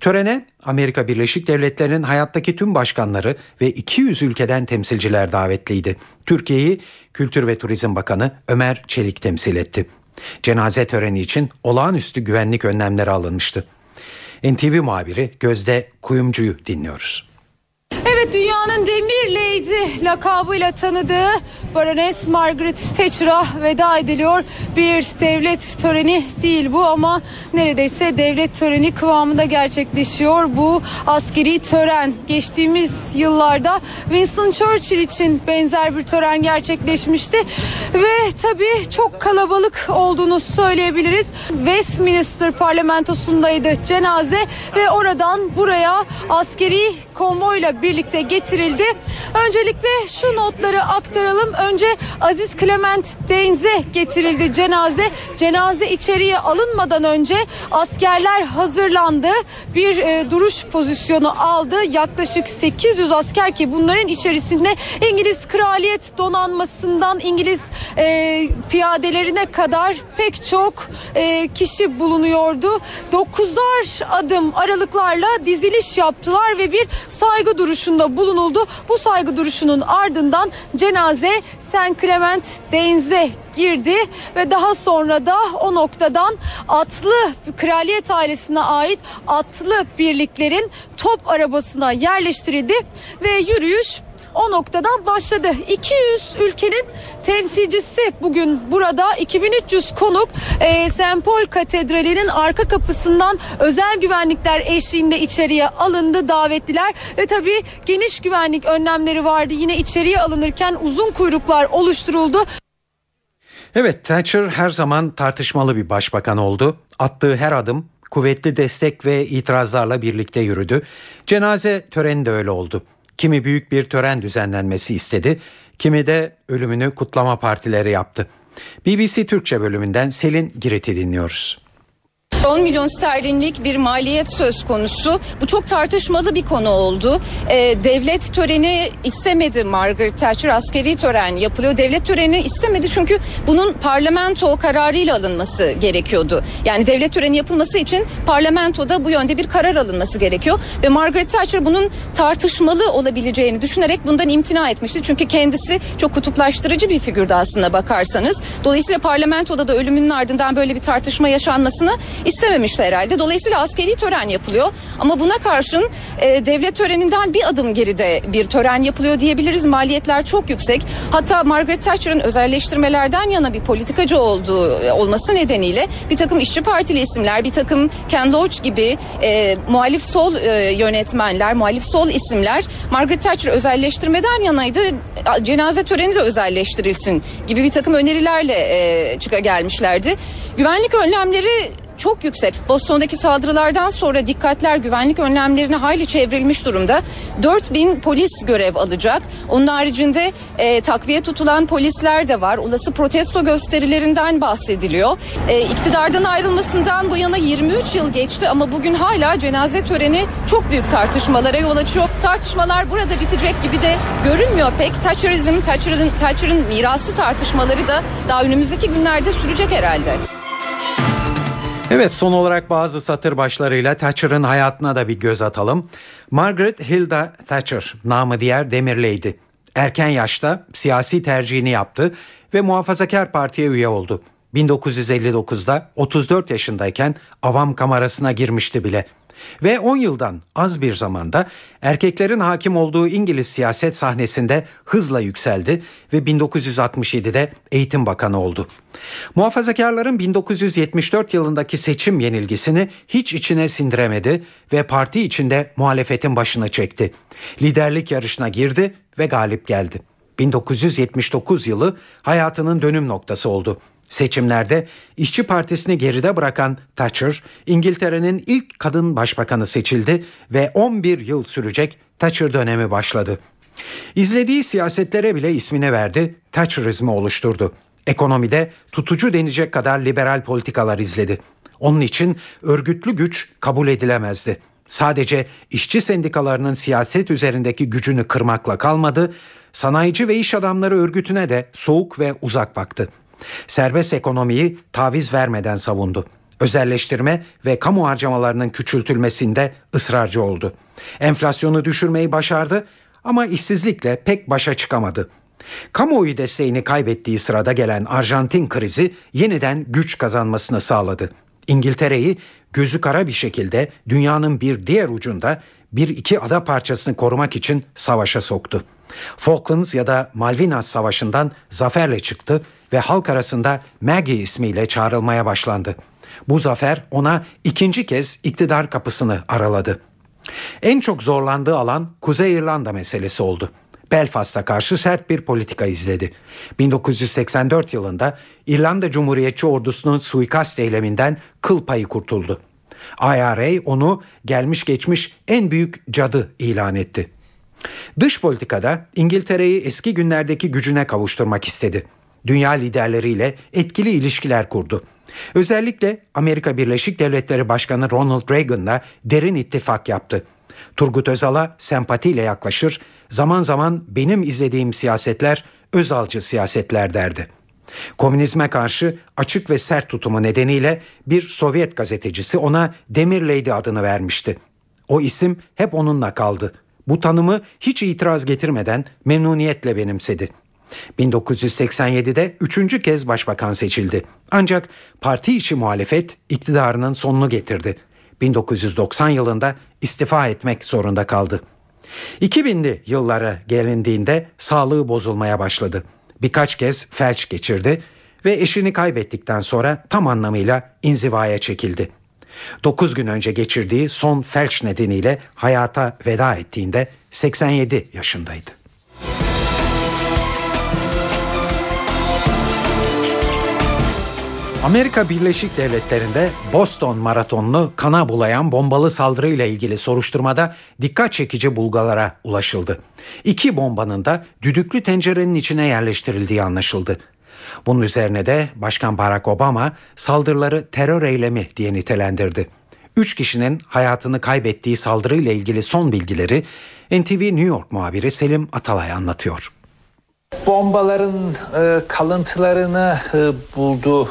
Törene Amerika Birleşik Devletleri'nin hayattaki tüm başkanları ve 200 ülkeden temsilciler davetliydi. Türkiye'yi Kültür ve Turizm Bakanı Ömer Çelik temsil etti. Cenaze töreni için olağanüstü güvenlik önlemleri alınmıştı. NTV muhabiri Gözde Kuyumcu'yu dinliyoruz. Evet dünyanın demir lady lakabıyla tanıdığı Baroness Margaret Thatcher'a veda ediliyor. Bir devlet töreni değil bu ama neredeyse devlet töreni kıvamında gerçekleşiyor. Bu askeri tören geçtiğimiz yıllarda Winston Churchill için benzer bir tören gerçekleşmişti. Ve tabii çok kalabalık olduğunu söyleyebiliriz. Westminster parlamentosundaydı cenaze ve oradan buraya askeri konvoyla birlikte getirildi. Öncelikle şu notları aktaralım. Önce Aziz Clement Denize getirildi cenaze. Cenaze içeriye alınmadan önce askerler hazırlandı. Bir e, duruş pozisyonu aldı. Yaklaşık 800 asker ki bunların içerisinde İngiliz Kraliyet Donanması'ndan İngiliz e, piyadelerine kadar pek çok e, kişi bulunuyordu. 9'ar adım aralıklarla diziliş yaptılar ve bir saygı duruşunda bulunuldu. Bu saygı duruşunun ardından cenaze Saint Clement Denize girdi ve daha sonra da o noktadan atlı kraliyet ailesine ait atlı birliklerin top arabasına yerleştirildi ve yürüyüş o noktadan başladı. 200 ülkenin temsilcisi bugün burada 2300 konuk e, St. Paul Katedrali'nin arka kapısından özel güvenlikler eşliğinde içeriye alındı davetliler ve tabii geniş güvenlik önlemleri vardı. Yine içeriye alınırken uzun kuyruklar oluşturuldu. Evet Thatcher her zaman tartışmalı bir başbakan oldu. Attığı her adım kuvvetli destek ve itirazlarla birlikte yürüdü. Cenaze töreni de öyle oldu. Kimi büyük bir tören düzenlenmesi istedi, kimi de ölümünü kutlama partileri yaptı. BBC Türkçe bölümünden Selin Girit'i dinliyoruz. 10 milyon sterlinlik bir maliyet söz konusu. Bu çok tartışmalı bir konu oldu. Ee, devlet töreni istemedi Margaret Thatcher. Askeri tören yapılıyor. Devlet töreni istemedi çünkü bunun parlamento kararıyla alınması gerekiyordu. Yani devlet töreni yapılması için parlamentoda bu yönde bir karar alınması gerekiyor. Ve Margaret Thatcher bunun tartışmalı olabileceğini düşünerek bundan imtina etmişti. Çünkü kendisi çok kutuplaştırıcı bir figürdü aslında bakarsanız. Dolayısıyla parlamentoda da ölümünün ardından böyle bir tartışma yaşanmasını istememişti herhalde. Dolayısıyla askeri tören yapılıyor. Ama buna karşın e, devlet töreninden bir adım geride bir tören yapılıyor diyebiliriz. Maliyetler çok yüksek. Hatta Margaret Thatcher'ın özelleştirmelerden yana bir politikacı olduğu e, olması nedeniyle bir takım işçi partili isimler, bir takım Ken Loach gibi e, muhalif sol e, yönetmenler, muhalif sol isimler Margaret Thatcher özelleştirmeden yanaydı. Cenaze töreni de özelleştirilsin gibi bir takım önerilerle e, çıka gelmişlerdi. Güvenlik önlemleri çok yüksek. Boston'daki saldırılardan sonra dikkatler güvenlik önlemlerine hayli çevrilmiş durumda. 4000 polis görev alacak. Onun haricinde e, takviye tutulan polisler de var. Olası protesto gösterilerinden bahsediliyor. E, iktidardan ayrılmasından bu yana 23 yıl geçti ama bugün hala cenaze töreni çok büyük tartışmalara yol açıyor. Tartışmalar burada bitecek gibi de görünmüyor pek. Thatcherizm, Thatcher'ın Thatcher'ın mirası tartışmaları da daha önümüzdeki günlerde sürecek herhalde. Evet son olarak bazı satır başlarıyla Thatcher'ın hayatına da bir göz atalım. Margaret Hilda Thatcher namı diğer Demirleydi. Erken yaşta siyasi tercihini yaptı ve Muhafazakar Parti'ye üye oldu. 1959'da 34 yaşındayken avam kamerasına girmişti bile. Ve 10 yıldan az bir zamanda erkeklerin hakim olduğu İngiliz siyaset sahnesinde hızla yükseldi ve 1967'de Eğitim Bakanı oldu. Muhafazakarların 1974 yılındaki seçim yenilgisini hiç içine sindiremedi ve parti içinde muhalefetin başına çekti. Liderlik yarışına girdi ve galip geldi. 1979 yılı hayatının dönüm noktası oldu. Seçimlerde İşçi Partisi'ni geride bırakan Thatcher, İngiltere'nin ilk kadın başbakanı seçildi ve 11 yıl sürecek Thatcher dönemi başladı. İzlediği siyasetlere bile ismini verdi, Thatcherizmi oluşturdu. Ekonomide tutucu denecek kadar liberal politikalar izledi. Onun için örgütlü güç kabul edilemezdi. Sadece işçi sendikalarının siyaset üzerindeki gücünü kırmakla kalmadı, sanayici ve iş adamları örgütüne de soğuk ve uzak baktı. Serbest ekonomiyi taviz vermeden savundu. Özelleştirme ve kamu harcamalarının küçültülmesinde ısrarcı oldu. Enflasyonu düşürmeyi başardı ama işsizlikle pek başa çıkamadı. Kamuoyu desteğini kaybettiği sırada gelen Arjantin krizi yeniden güç kazanmasını sağladı. İngiltere'yi gözü kara bir şekilde dünyanın bir diğer ucunda bir iki ada parçasını korumak için savaşa soktu. Falklands ya da Malvinas Savaşı'ndan zaferle çıktı ve halk arasında Maggie ismiyle çağrılmaya başlandı. Bu zafer ona ikinci kez iktidar kapısını araladı. En çok zorlandığı alan Kuzey İrlanda meselesi oldu. Belfast'a karşı sert bir politika izledi. 1984 yılında İrlanda Cumhuriyetçi Ordusu'nun suikast eyleminden kıl payı kurtuldu. IRA onu gelmiş geçmiş en büyük cadı ilan etti. Dış politikada İngiltere'yi eski günlerdeki gücüne kavuşturmak istedi. Dünya liderleriyle etkili ilişkiler kurdu. Özellikle Amerika Birleşik Devletleri Başkanı Ronald Reagan'la derin ittifak yaptı. Turgut Özal'a sempatiyle yaklaşır, zaman zaman benim izlediğim siyasetler Özalcı siyasetler derdi. Komünizme karşı açık ve sert tutumu nedeniyle bir Sovyet gazetecisi ona Demir Lady adını vermişti. O isim hep onunla kaldı. Bu tanımı hiç itiraz getirmeden memnuniyetle benimsedi. 1987'de üçüncü kez başbakan seçildi. Ancak parti içi muhalefet iktidarının sonunu getirdi. 1990 yılında istifa etmek zorunda kaldı. 2000'li yıllara gelindiğinde sağlığı bozulmaya başladı. Birkaç kez felç geçirdi ve eşini kaybettikten sonra tam anlamıyla inzivaya çekildi. 9 gün önce geçirdiği son felç nedeniyle hayata veda ettiğinde 87 yaşındaydı. Amerika Birleşik Devletleri'nde Boston maratonunu kana bulayan bombalı saldırıyla ilgili soruşturmada dikkat çekici bulgulara ulaşıldı. İki bombanın da düdüklü tencerenin içine yerleştirildiği anlaşıldı. Bunun üzerine de Başkan Barack Obama saldırıları terör eylemi diye nitelendirdi. Üç kişinin hayatını kaybettiği saldırıyla ilgili son bilgileri NTV New York muhabiri Selim Atalay anlatıyor. Bombaların e, kalıntılarını e, buldu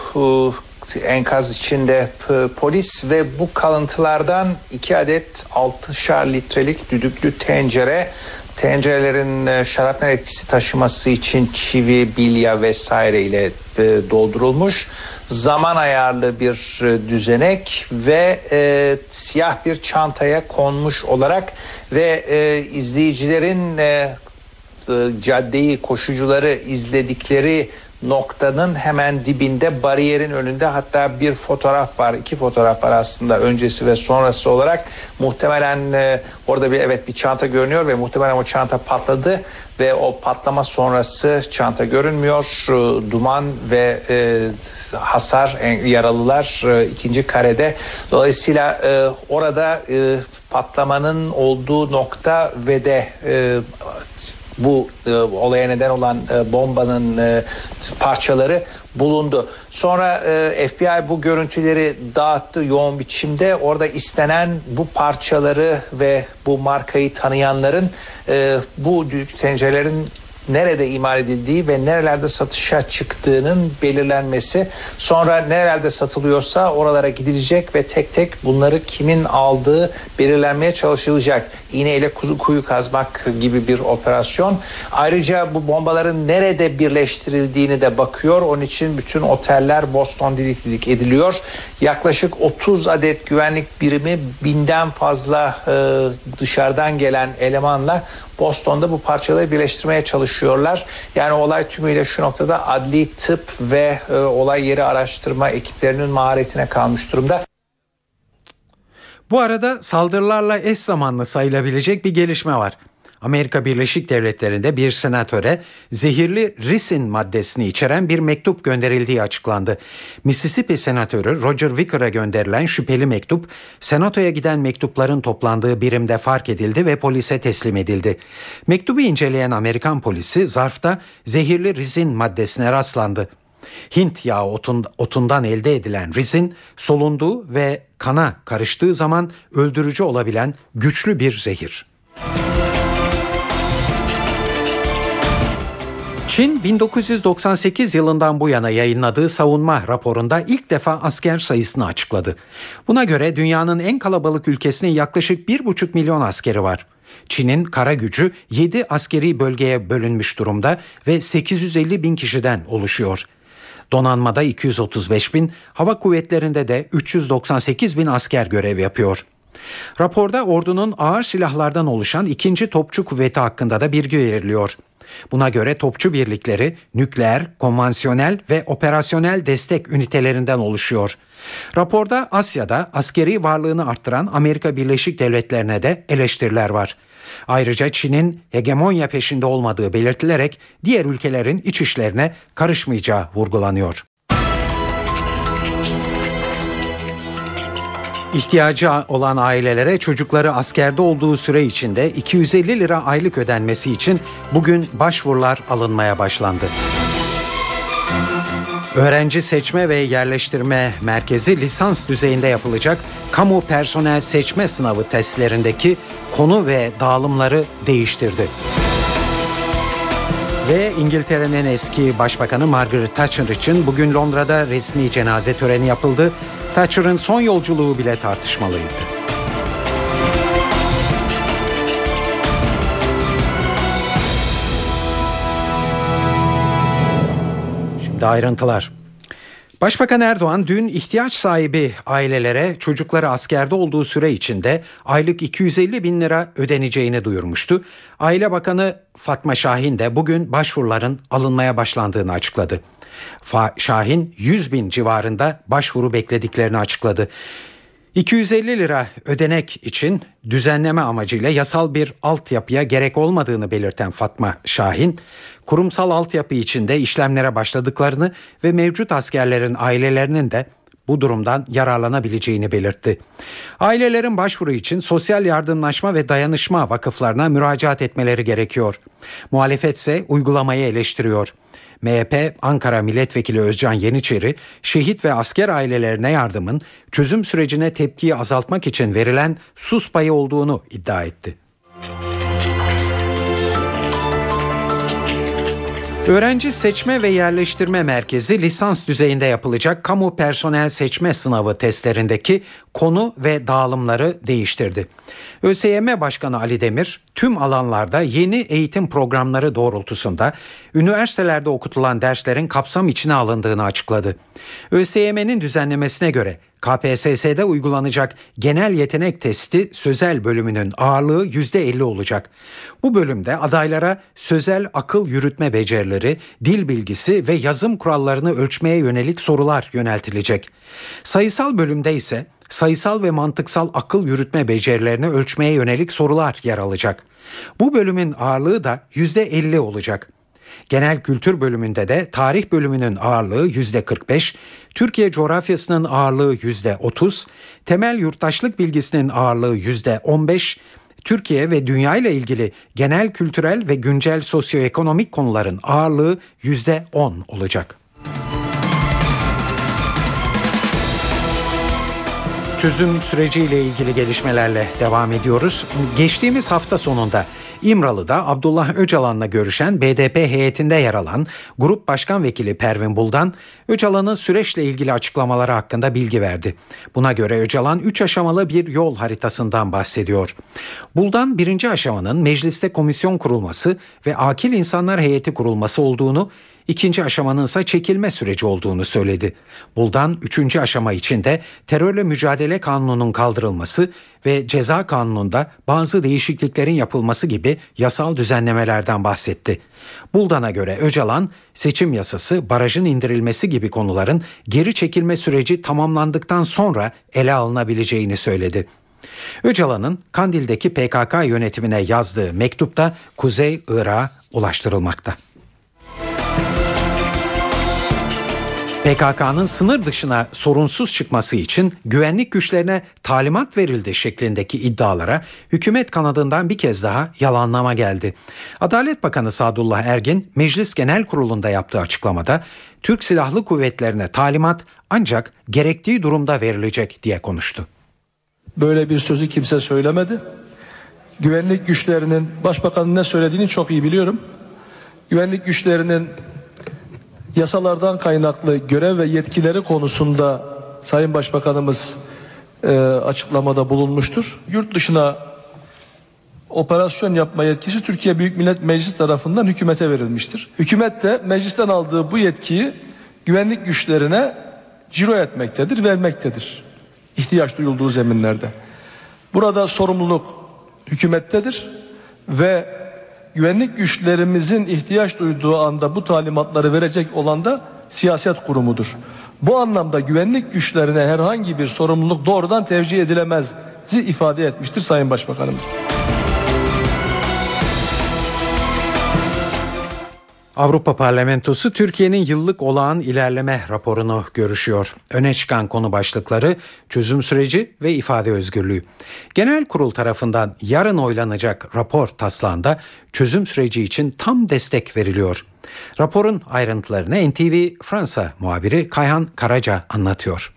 e, enkaz içinde e, polis ve bu kalıntılardan iki adet 6'şar litrelik düdüklü tencere tencerelerin e, şarapnel etkisi taşıması için çivi, bilya vesaire ile e, doldurulmuş. Zaman ayarlı bir e, düzenek ve e, siyah bir çantaya konmuş olarak ve e, izleyicilerin e, caddeyi koşucuları izledikleri noktanın hemen dibinde bariyerin önünde hatta bir fotoğraf var iki fotoğraf var aslında öncesi ve sonrası olarak. Muhtemelen e, orada bir evet bir çanta görünüyor ve muhtemelen o çanta patladı ve o patlama sonrası çanta görünmüyor. E, duman ve e, hasar e, yaralılar e, ikinci karede. Dolayısıyla e, orada e, patlamanın olduğu nokta ve de e, bu e, olaya neden olan e, bombanın e, parçaları bulundu. Sonra e, FBI bu görüntüleri dağıttı yoğun biçimde. Orada istenen bu parçaları ve bu markayı tanıyanların e, bu tencerelerin nerede imal edildiği ve nerelerde satışa çıktığının belirlenmesi. Sonra nerelerde satılıyorsa oralara gidilecek ve tek tek bunları kimin aldığı belirlenmeye çalışılacak. İğneyle kuzu kuyu kazmak gibi bir operasyon. Ayrıca bu bombaların nerede birleştirildiğini de bakıyor. Onun için bütün oteller Boston didik didik ediliyor. Yaklaşık 30 adet güvenlik birimi binden fazla e, dışarıdan gelen elemanla Boston'da bu parçaları birleştirmeye çalışıyorlar. Yani olay tümüyle şu noktada adli tıp ve e, olay yeri araştırma ekiplerinin maharetine kalmış durumda. Bu arada saldırılarla eş zamanlı sayılabilecek bir gelişme var. Amerika Birleşik Devletleri'nde bir senatöre zehirli risin maddesini içeren bir mektup gönderildiği açıklandı. Mississippi senatörü Roger Wicker'a gönderilen şüpheli mektup, senatoya giden mektupların toplandığı birimde fark edildi ve polise teslim edildi. Mektubu inceleyen Amerikan polisi zarfta zehirli rizin maddesine rastlandı. Hint yağı otundan elde edilen rizin solunduğu ve kana karıştığı zaman öldürücü olabilen güçlü bir zehir. Çin 1998 yılından bu yana yayınladığı savunma raporunda ilk defa asker sayısını açıkladı. Buna göre dünyanın en kalabalık ülkesinin yaklaşık 1,5 milyon askeri var. Çin'in kara gücü 7 askeri bölgeye bölünmüş durumda ve 850 bin kişiden oluşuyor. Donanmada 235 bin, hava kuvvetlerinde de 398 bin asker görev yapıyor. Raporda ordunun ağır silahlardan oluşan ikinci topçu kuvveti hakkında da bilgi veriliyor. Buna göre topçu birlikleri nükleer, konvansiyonel ve operasyonel destek ünitelerinden oluşuyor. Raporda Asya'da askeri varlığını arttıran Amerika Birleşik Devletleri'ne de eleştiriler var. Ayrıca Çin'in hegemonya peşinde olmadığı belirtilerek diğer ülkelerin iç işlerine karışmayacağı vurgulanıyor. İhtiyacı olan ailelere çocukları askerde olduğu süre içinde 250 lira aylık ödenmesi için bugün başvurular alınmaya başlandı. Öğrenci Seçme ve Yerleştirme Merkezi lisans düzeyinde yapılacak kamu personel seçme sınavı testlerindeki konu ve dağılımları değiştirdi. Ve İngiltere'nin eski başbakanı Margaret Thatcher için bugün Londra'da resmi cenaze töreni yapıldı. Thatcher'ın son yolculuğu bile tartışmalıydı. Şimdi ayrıntılar. Başbakan Erdoğan dün ihtiyaç sahibi ailelere çocukları askerde olduğu süre içinde aylık 250 bin lira ödeneceğini duyurmuştu. Aile Bakanı Fatma Şahin de bugün başvuruların alınmaya başlandığını açıkladı. Şahin 100 bin civarında başvuru beklediklerini açıkladı. 250 lira ödenek için düzenleme amacıyla yasal bir altyapıya gerek olmadığını belirten Fatma Şahin, kurumsal altyapı içinde işlemlere başladıklarını ve mevcut askerlerin ailelerinin de bu durumdan yararlanabileceğini belirtti. Ailelerin başvuru için sosyal yardımlaşma ve dayanışma vakıflarına müracaat etmeleri gerekiyor. Muhalefet ise uygulamayı eleştiriyor. MHP Ankara Milletvekili Özcan Yeniçeri, şehit ve asker ailelerine yardımın çözüm sürecine tepkiyi azaltmak için verilen sus payı olduğunu iddia etti. Öğrenci Seçme ve Yerleştirme Merkezi lisans düzeyinde yapılacak kamu personel seçme sınavı testlerindeki konu ve dağılımları değiştirdi. ÖSYM Başkanı Ali Demir tüm alanlarda yeni eğitim programları doğrultusunda üniversitelerde okutulan derslerin kapsam içine alındığını açıkladı. ÖSYM'nin düzenlemesine göre KPSS'de uygulanacak genel yetenek testi sözel bölümünün ağırlığı %50 olacak. Bu bölümde adaylara sözel akıl yürütme becerileri, dil bilgisi ve yazım kurallarını ölçmeye yönelik sorular yöneltilecek. Sayısal bölümde ise sayısal ve mantıksal akıl yürütme becerilerini ölçmeye yönelik sorular yer alacak. Bu bölümün ağırlığı da %50 olacak. Genel kültür bölümünde de tarih bölümünün ağırlığı %45, Türkiye coğrafyasının ağırlığı %30, temel yurttaşlık bilgisinin ağırlığı %15, Türkiye ve dünya ile ilgili genel kültürel ve güncel sosyoekonomik konuların ağırlığı %10 olacak. çözüm süreciyle ilgili gelişmelerle devam ediyoruz. Geçtiğimiz hafta sonunda İmralı'da Abdullah Öcalan'la görüşen BDP heyetinde yer alan Grup Başkan Vekili Pervin Buldan, Öcalan'ın süreçle ilgili açıklamaları hakkında bilgi verdi. Buna göre Öcalan 3 aşamalı bir yol haritasından bahsediyor. Buldan birinci aşamanın mecliste komisyon kurulması ve akil insanlar heyeti kurulması olduğunu, ikinci aşamanın ise çekilme süreci olduğunu söyledi. Buldan üçüncü aşama için de terörle mücadele kanununun kaldırılması ve ceza kanununda bazı değişikliklerin yapılması gibi yasal düzenlemelerden bahsetti. Buldan'a göre Öcalan seçim yasası, barajın indirilmesi gibi konuların geri çekilme süreci tamamlandıktan sonra ele alınabileceğini söyledi. Öcalan'ın Kandil'deki PKK yönetimine yazdığı mektupta Kuzey Irak'a ulaştırılmakta. PKK'nın sınır dışına sorunsuz çıkması için güvenlik güçlerine talimat verildi şeklindeki iddialara hükümet kanadından bir kez daha yalanlama geldi. Adalet Bakanı Sadullah Ergin Meclis Genel Kurulu'nda yaptığı açıklamada Türk Silahlı Kuvvetlerine talimat ancak gerektiği durumda verilecek diye konuştu. Böyle bir sözü kimse söylemedi. Güvenlik güçlerinin başbakanın ne söylediğini çok iyi biliyorum. Güvenlik güçlerinin yasalardan kaynaklı görev ve yetkileri konusunda Sayın Başbakanımız e, açıklamada bulunmuştur. Yurt dışına operasyon yapma yetkisi Türkiye Büyük Millet Meclisi tarafından hükümete verilmiştir. Hükümet de meclisten aldığı bu yetkiyi güvenlik güçlerine ciro etmektedir, vermektedir. İhtiyaç duyulduğu zeminlerde. Burada sorumluluk hükümettedir ve güvenlik güçlerimizin ihtiyaç duyduğu anda bu talimatları verecek olan da siyaset kurumudur. Bu anlamda güvenlik güçlerine herhangi bir sorumluluk doğrudan tevcih edilemez ifade etmiştir Sayın Başbakanımız. Avrupa Parlamentosu Türkiye'nin yıllık olağan ilerleme raporunu görüşüyor. Öne çıkan konu başlıkları çözüm süreci ve ifade özgürlüğü. Genel kurul tarafından yarın oylanacak rapor taslağında çözüm süreci için tam destek veriliyor. Raporun ayrıntılarını NTV Fransa muhabiri Kayhan Karaca anlatıyor.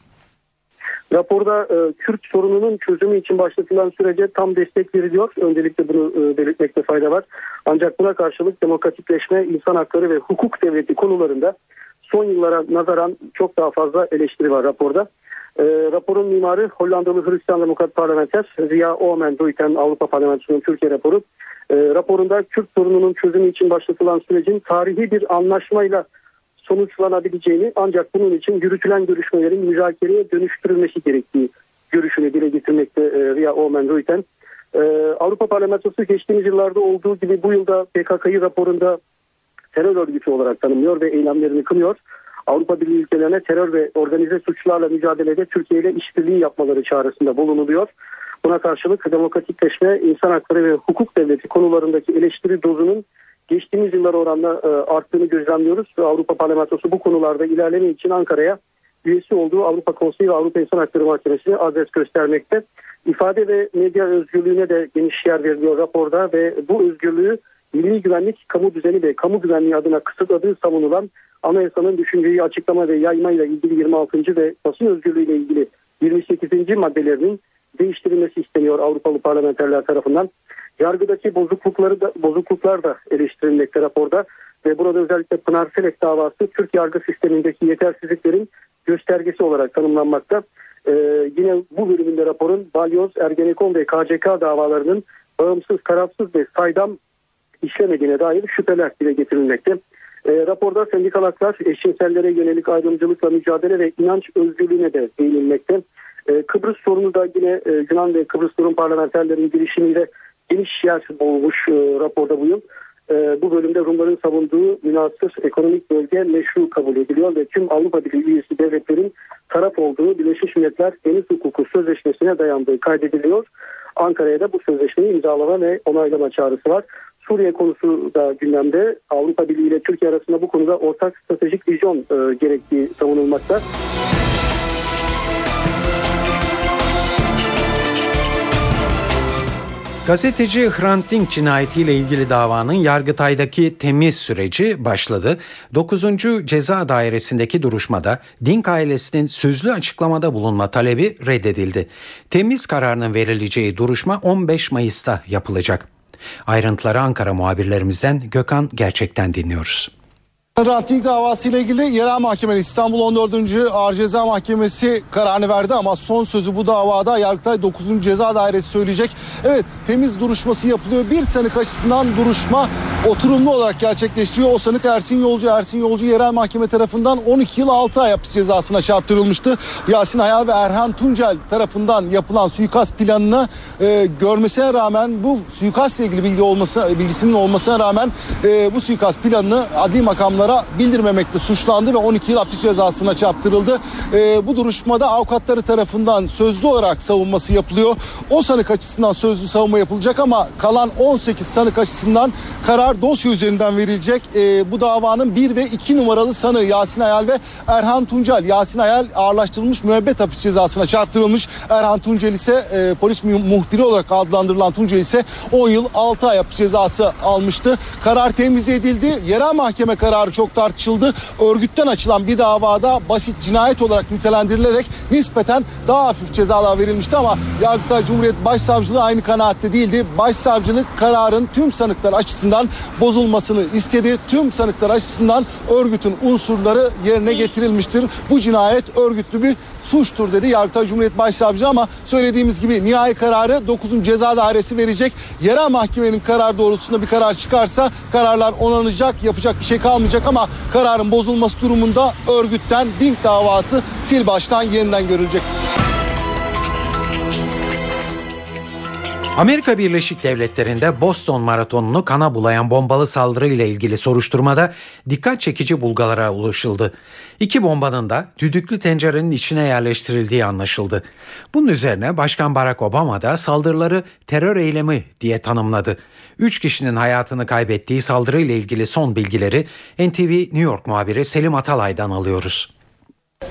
Raporda e, Kürt sorununun çözümü için başlatılan sürece tam destek veriliyor. Öncelikle bunu e, belirtmekte fayda var. Ancak buna karşılık demokratikleşme, insan hakları ve hukuk devleti konularında son yıllara nazaran çok daha fazla eleştiri var raporda. E, raporun mimarı Hollandalı Hristiyan Demokrat Parlamenter Ziya Omen Duiten Avrupa Parlamentosu'nun Türkiye raporu. E, raporunda Kürt sorununun çözümü için başlatılan sürecin tarihi bir anlaşmayla sonuçlanabileceğini ancak bunun için yürütülen görüşmelerin müzakereye dönüştürülmesi gerektiği görüşünü dile getirmekte e, Ria Omen Ruiten. E, Avrupa Parlamentosu geçtiğimiz yıllarda olduğu gibi bu yılda PKK'yı raporunda terör örgütü olarak tanımlıyor ve eylemlerini kınıyor. Avrupa Birliği ülkelerine terör ve organize suçlarla mücadelede Türkiye ile işbirliği yapmaları çağrısında bulunuluyor. Buna karşılık demokratikleşme, insan hakları ve hukuk devleti konularındaki eleştiri dozunun geçtiğimiz yıllar oranla e, arttığını gözlemliyoruz ve Avrupa Parlamentosu bu konularda ilerleme için Ankara'ya üyesi olduğu Avrupa Konseyi ve Avrupa İnsan Hakları Mahkemesi'ne adres göstermekte. İfade ve medya özgürlüğüne de geniş yer veriliyor raporda ve bu özgürlüğü milli güvenlik, kamu düzeni ve kamu güvenliği adına kısıtladığı savunulan anayasanın düşünceyi açıklama ve yaymayla ilgili 26. ve basın özgürlüğüyle ilgili 28. maddelerinin değiştirilmesi isteniyor Avrupalı parlamenterler tarafından. Yargıdaki bozuklukları da, bozukluklar da eleştirilmekte raporda ve burada özellikle Pınar Selek davası Türk yargı sistemindeki yetersizliklerin göstergesi olarak tanımlanmakta. Ee, yine bu bölümünde raporun Balyoz, Ergenekon ve KCK davalarının bağımsız, tarafsız ve saydam işlemediğine dair şüpheler dile getirilmekte. E, raporda sendikal haklar, eşcinsellere yönelik ayrımcılıkla mücadele ve inanç özgürlüğüne de değinilmekte. E, Kıbrıs sorunu da yine e, Yunan ve Kıbrıs Rum parlamenterlerin girişimiyle geniş yer bulmuş e, raporda bu yıl. E, bu bölümde Rumların savunduğu münasır ekonomik bölge meşru kabul ediliyor ve tüm Avrupa Birliği üyesi devletlerin taraf olduğu Birleşmiş Milletler Deniz Hukuku Sözleşmesi'ne dayandığı kaydediliyor. Ankara'ya da bu sözleşmeyi imzalama ve onaylama çağrısı var. Suriye konusu da gündemde. Avrupa Birliği ile Türkiye arasında bu konuda ortak stratejik vizyon gerektiği savunulmakta. Gazeteci Hrant Dink cinayetiyle ilgili davanın Yargıtay'daki temiz süreci başladı. 9. Ceza Dairesi'ndeki duruşmada Dink ailesinin sözlü açıklamada bulunma talebi reddedildi. Temiz kararının verileceği duruşma 15 Mayıs'ta yapılacak. Ayrıntıları Ankara muhabirlerimizden Gökhan Gerçek'ten dinliyoruz. Ranting davası ile ilgili yerel mahkeme İstanbul 14. Ağır Ceza Mahkemesi kararını verdi ama son sözü bu davada Yargıtay 9. Ceza Dairesi söyleyecek. Evet temiz duruşması yapılıyor. Bir sanık açısından duruşma oturumlu olarak gerçekleştiriyor. O sanık Ersin Yolcu. Ersin Yolcu yerel mahkeme tarafından 12 yıl 6 ay hapis cezasına çarptırılmıştı. Yasin Hayal ve Erhan Tuncel tarafından yapılan suikast planını e, görmesine rağmen bu suikastla ilgili bilgi olması bilgisinin olmasına rağmen e, bu suikast planını adli makamlara bildirmemekle suçlandı ve 12 yıl hapis cezasına çarptırıldı. E, bu duruşmada avukatları tarafından sözlü olarak savunması yapılıyor. O sanık açısından sözlü savunma yapılacak ama kalan 18 sanık açısından karar dosya üzerinden verilecek. E, bu davanın 1 ve 2 numaralı sanığı Yasin Ayal ve Erhan Tuncel. Yasin Ayal ağırlaştırılmış müebbet hapis cezasına çarptırılmış. Erhan Tuncel ise e, polis muhbiri olarak adlandırılan Tuncel ise 10 yıl 6 ay hapis cezası almıştı. Karar temiz edildi. Yerel mahkeme kararı çok tartışıldı. Örgütten açılan bir davada basit cinayet olarak nitelendirilerek nispeten daha hafif cezalar verilmişti ama Yargıtay Cumhuriyet Başsavcılığı aynı kanaatte değildi. Başsavcılık kararın tüm sanıklar açısından bozulmasını istedi. Tüm sanıklar açısından örgütün unsurları yerine getirilmiştir. Bu cinayet örgütlü bir suçtur dedi Yargıtay Cumhuriyet Başsavcılığı ama söylediğimiz gibi nihai kararı 9. Ceza Dairesi verecek. Yerel mahkemenin karar doğrultusunda bir karar çıkarsa kararlar onanacak, yapacak bir şey kalmayacak ama kararın bozulması durumunda örgütten Dink davası sil baştan yeniden görülecek. Amerika Birleşik Devletleri'nde Boston Maratonu'nu kana bulayan bombalı saldırı ile ilgili soruşturmada dikkat çekici bulgalara ulaşıldı. İki bombanın da düdüklü tencerenin içine yerleştirildiği anlaşıldı. Bunun üzerine Başkan Barack Obama da saldırıları terör eylemi diye tanımladı. Üç kişinin hayatını kaybettiği saldırı ile ilgili son bilgileri NTV New York muhabiri Selim Atalay'dan alıyoruz.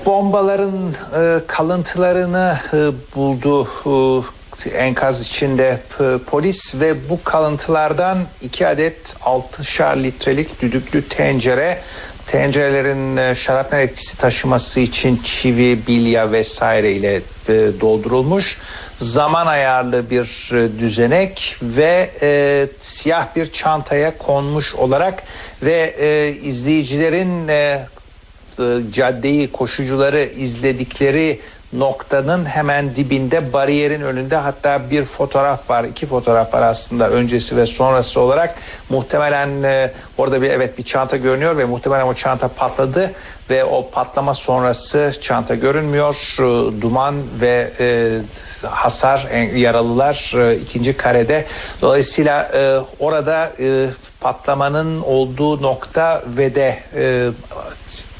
Bombaların e, kalıntılarını e, buldu e, enkaz içinde polis ve bu kalıntılardan iki adet 6'şar litrelik düdüklü tencere tencerelerin şarapnel etkisi taşıması için çivi, bilya vesaire ile doldurulmuş. Zaman ayarlı bir düzenek ve e, siyah bir çantaya konmuş olarak ve e, izleyicilerin e, caddeyi koşucuları izledikleri noktanın hemen dibinde bariyerin önünde. Hatta bir fotoğraf var iki fotoğraf var aslında öncesi ve sonrası olarak. Muhtemelen e, orada bir evet bir çanta görünüyor ve muhtemelen o çanta patladı ve o patlama sonrası çanta görünmüyor. E, duman ve e, hasar yaralılar e, ikinci karede. Dolayısıyla e, orada e, patlamanın olduğu nokta ve de e,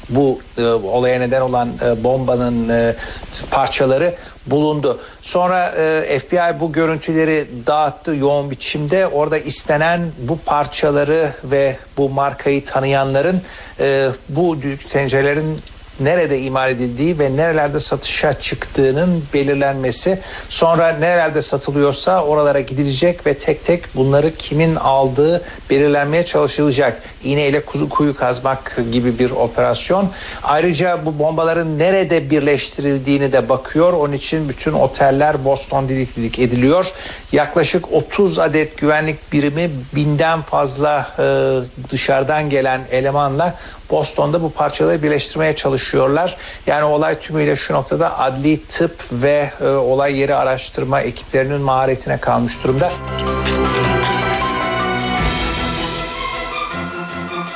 bu e, olaya neden olan e, bombanın e, parçaları bulundu. Sonra e, FBI bu görüntüleri dağıttı yoğun biçimde. Orada istenen bu parçaları ve bu markayı tanıyanların e, bu tencerelerin nerede imal edildiği ve nerelerde satışa çıktığının belirlenmesi sonra nerelerde satılıyorsa oralara gidilecek ve tek tek bunları kimin aldığı belirlenmeye çalışılacak. İğneyle kuzu kuyu kazmak gibi bir operasyon. Ayrıca bu bombaların nerede birleştirildiğini de bakıyor. Onun için bütün oteller Boston didik didik ediliyor. Yaklaşık 30 adet güvenlik birimi binden fazla e, dışarıdan gelen elemanla Boston'da bu parçaları birleştirmeye çalışıyorlar. Yani olay tümüyle şu noktada adli tıp ve e, olay yeri araştırma ekiplerinin maharetine kalmış durumda.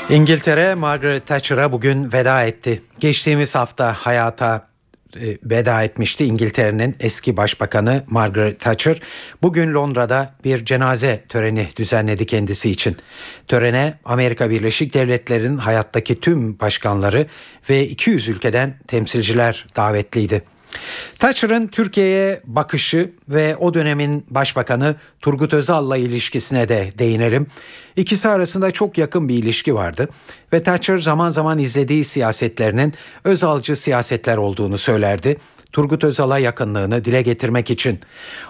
İngiltere Margaret Thatcher'a bugün veda etti. Geçtiğimiz hafta hayata veda etmişti İngiltere'nin eski başbakanı Margaret Thatcher. Bugün Londra'da bir cenaze töreni düzenledi kendisi için. Törene Amerika Birleşik Devletleri'nin hayattaki tüm başkanları ve 200 ülkeden temsilciler davetliydi. Thatcher'ın Türkiye'ye bakışı ve o dönemin başbakanı Turgut Özal'la ilişkisine de değinelim. İkisi arasında çok yakın bir ilişki vardı ve Thatcher zaman zaman izlediği siyasetlerinin Özalcı siyasetler olduğunu söylerdi. Turgut Özal'a yakınlığını dile getirmek için.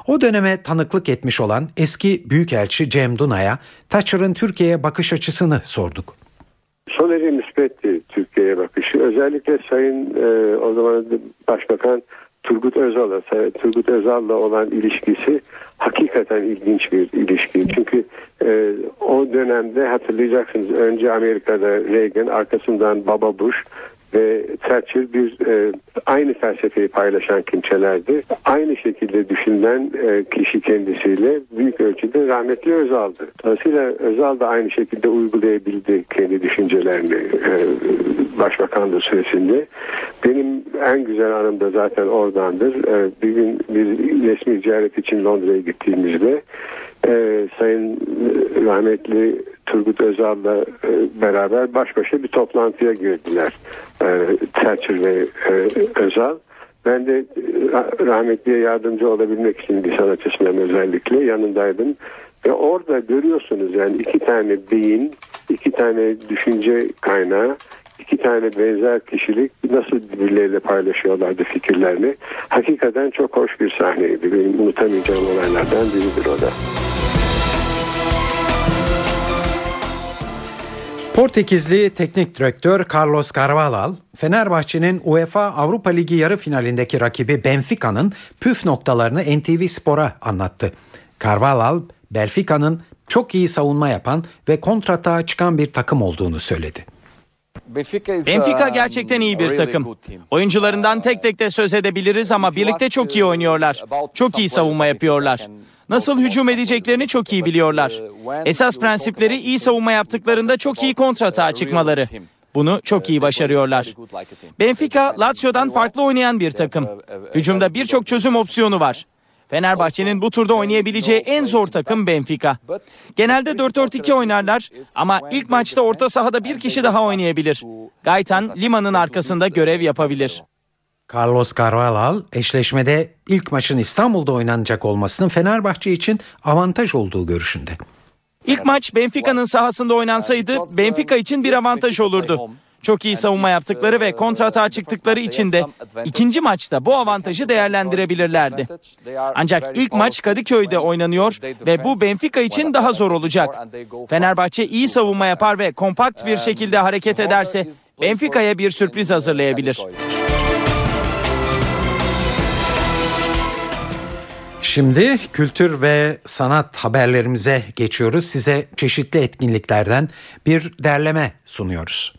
O döneme tanıklık etmiş olan eski Büyükelçi Cem Duna'ya Thatcher'ın Türkiye'ye bakış açısını sorduk. Son derece müsbetti Türkiye'ye bakışı. Özellikle Sayın e, o zaman Başbakan Turgut Özal'a, Turgut Özal'la olan ilişkisi hakikaten ilginç bir ilişki. Çünkü e, o dönemde hatırlayacaksınız önce Amerika'da Reagan, arkasından Baba Bush ve Thatcher bir e, aynı felsefeyi paylaşan kimselerdi. Aynı şekilde düşünen e, kişi kendisiyle büyük ölçüde rahmetli Özal'dı. Dolayısıyla Özal da aynı şekilde uygulayabildi kendi düşüncelerini e, başbakanlığı süresinde. Benim en güzel anım da zaten oradandır. E, bir gün bir resmi ziyaret için Londra'ya gittiğimizde e, Sayın rahmetli Turgut Özal'la e, beraber baş başa bir toplantıya girdiler. E, Thatcher ve e, Özal. Ben de e, rahmetliye yardımcı olabilmek için bir sanatçısından özellikle yanındaydım. Ve orada görüyorsunuz yani iki tane beyin, iki tane düşünce kaynağı, iki tane benzer kişilik nasıl birbirleriyle paylaşıyorlardı fikirlerini. Hakikaten çok hoş bir sahneydi. Benim unutamayacağım olaylardan biridir o da. Portekizli teknik direktör Carlos Carvalhal, Fenerbahçe'nin UEFA Avrupa Ligi yarı finalindeki rakibi Benfica'nın püf noktalarını NTV Spor'a anlattı. Carvalhal, Benfica'nın çok iyi savunma yapan ve kontratağa çıkan bir takım olduğunu söyledi. Benfica gerçekten iyi bir takım. Oyuncularından tek tek de söz edebiliriz ama birlikte çok iyi oynuyorlar. Çok iyi savunma yapıyorlar. Nasıl hücum edeceklerini çok iyi biliyorlar. Esas prensipleri iyi savunma yaptıklarında çok iyi kontratağa çıkmaları. Bunu çok iyi başarıyorlar. Benfica, Lazio'dan farklı oynayan bir takım. Hücumda birçok çözüm opsiyonu var. Fenerbahçe'nin bu turda oynayabileceği en zor takım Benfica. Genelde 4-4-2 oynarlar ama ilk maçta orta sahada bir kişi daha oynayabilir. Gaytan, Lima'nın arkasında görev yapabilir. Carlos Carvalhal eşleşmede ilk maçın İstanbul'da oynanacak olmasının Fenerbahçe için avantaj olduğu görüşünde. İlk maç Benfica'nın sahasında oynansaydı Benfica için bir avantaj olurdu. Çok iyi savunma yaptıkları ve kontratağa çıktıkları için de ikinci maçta bu avantajı değerlendirebilirlerdi. Ancak ilk maç Kadıköy'de oynanıyor ve bu Benfica için daha zor olacak. Fenerbahçe iyi savunma yapar ve kompakt bir şekilde hareket ederse Benfica'ya bir sürpriz hazırlayabilir. Şimdi kültür ve sanat haberlerimize geçiyoruz. Size çeşitli etkinliklerden bir derleme sunuyoruz.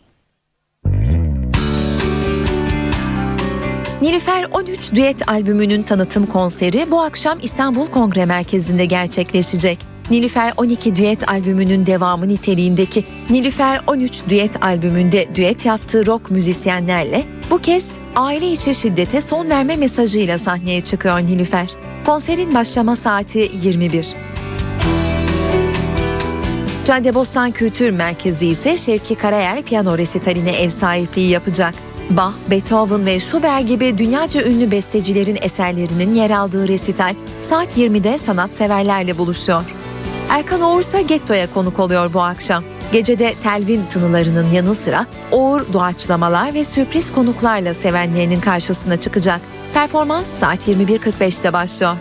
Nilüfer 13 düet albümünün tanıtım konseri bu akşam İstanbul Kongre Merkezi'nde gerçekleşecek. Nilüfer 12 düet albümünün devamı niteliğindeki Nilüfer 13 düet albümünde düet yaptığı rock müzisyenlerle bu kez aile içi şiddete son verme mesajıyla sahneye çıkıyor Nilüfer. Konserin başlama saati 21. Caddebostan Kültür Merkezi ise Şevki Karayer piyano resitaline ev sahipliği yapacak. Bach, Beethoven ve Schubert gibi dünyaca ünlü bestecilerin eserlerinin yer aldığı resital saat 20'de sanatseverlerle buluşuyor. Erkan Oğursa Getto'ya konuk oluyor bu akşam. Gecede telvin tınılarının yanı sıra Oğur doğaçlamalar ve sürpriz konuklarla sevenlerinin karşısına çıkacak. Performans saat 21.45'te başlıyor.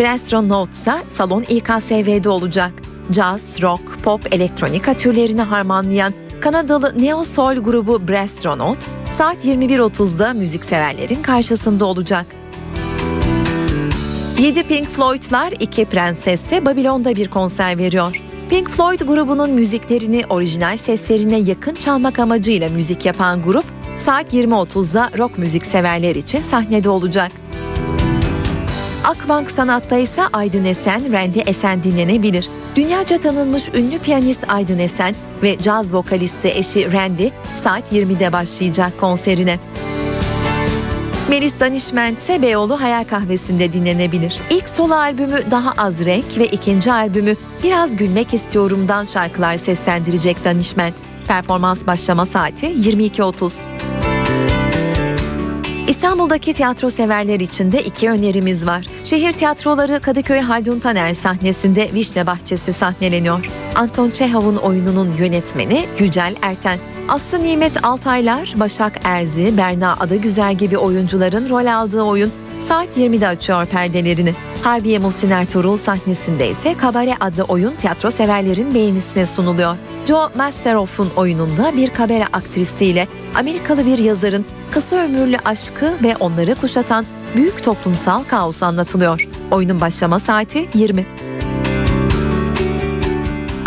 Brastro Note ise salon İKSV'de olacak. Jazz, rock, pop, elektronika türlerini harmanlayan Kanadalı Neo Soul grubu Brastronaut saat 21.30'da müzikseverlerin karşısında olacak. 7 Pink Floyd'lar iki prensesse Babilon'da bir konser veriyor. Pink Floyd grubunun müziklerini orijinal seslerine yakın çalmak amacıyla müzik yapan grup saat 20.30'da rock müzik severler için sahnede olacak. Akbank Sanat'ta ise Aydın Esen, Randy Esen dinlenebilir. Dünyaca tanınmış ünlü piyanist Aydın Esen ve caz vokalisti eşi Randy saat 20'de başlayacak konserine. Melis Danişment ise Beyoğlu Hayal Kahvesi'nde dinlenebilir. İlk solo albümü Daha Az Renk ve ikinci albümü Biraz Gülmek İstiyorum'dan şarkılar seslendirecek Danişment. Performans başlama saati 22.30. İstanbul'daki tiyatro severler için de iki önerimiz var. Şehir tiyatroları Kadıköy Haldun Taner sahnesinde Vişne Bahçesi sahneleniyor. Anton Çehov'un oyununun yönetmeni Yücel Erten. Aslı Nimet Altaylar, Başak Erzi, Berna Adagüzel gibi oyuncuların rol aldığı oyun saat 20'de açıyor perdelerini. Harbiye Muhsin Ertuğrul sahnesinde ise Kabare adlı oyun tiyatro severlerin beğenisine sunuluyor. Joe Masteroff'un oyununda bir kabare aktristiyle Amerikalı bir yazarın kısa ömürlü aşkı ve onları kuşatan büyük toplumsal kaos anlatılıyor. Oyunun başlama saati 20.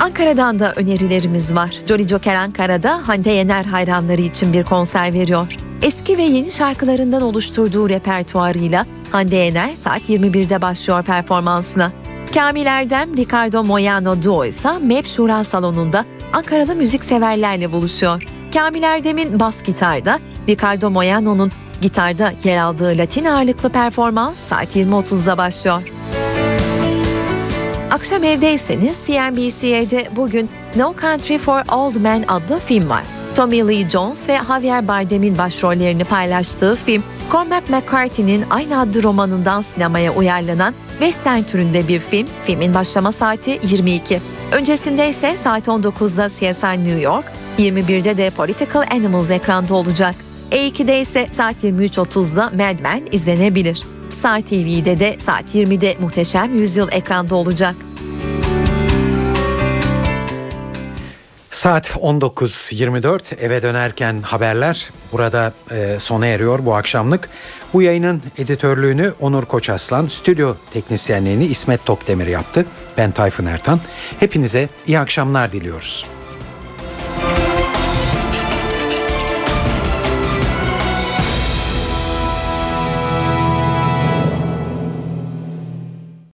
Ankara'dan da önerilerimiz var. Jolly Joker Ankara'da Hande Yener hayranları için bir konser veriyor. Eski ve yeni şarkılarından oluşturduğu repertuarıyla Hande Yener saat 21'de başlıyor performansına. Kamil Erdem, Ricardo Moyano Duo ise MEP Şura Salonu'nda Ankaralı müzikseverlerle buluşuyor. Kamil Erdem'in bas gitarda, Ricardo Moyano'nun gitarda yer aldığı Latin ağırlıklı performans saat 20.30'da başlıyor. Akşam evdeyseniz CNBC'de bugün No Country for Old Men adlı film var. Tommy Lee Jones ve Javier Bardem'in başrollerini paylaştığı film, Cormac McCarthy'nin aynı adlı romanından sinemaya uyarlanan western türünde bir film. Filmin başlama saati 22. Öncesinde ise saat 19'da CSI New York, 21'de de Political Animals ekranda olacak. E2'de ise saat 23.30'da Mad Men izlenebilir. Star TV'de de saat 20'de Muhteşem Yüzyıl ekranda olacak. Saat 19.24 eve dönerken haberler burada e, sona eriyor bu akşamlık. Bu yayının editörlüğünü Onur Koçaslan, stüdyo teknisyenliğini İsmet Tokdemir yaptı. Ben Tayfun Ertan. Hepinize iyi akşamlar diliyoruz.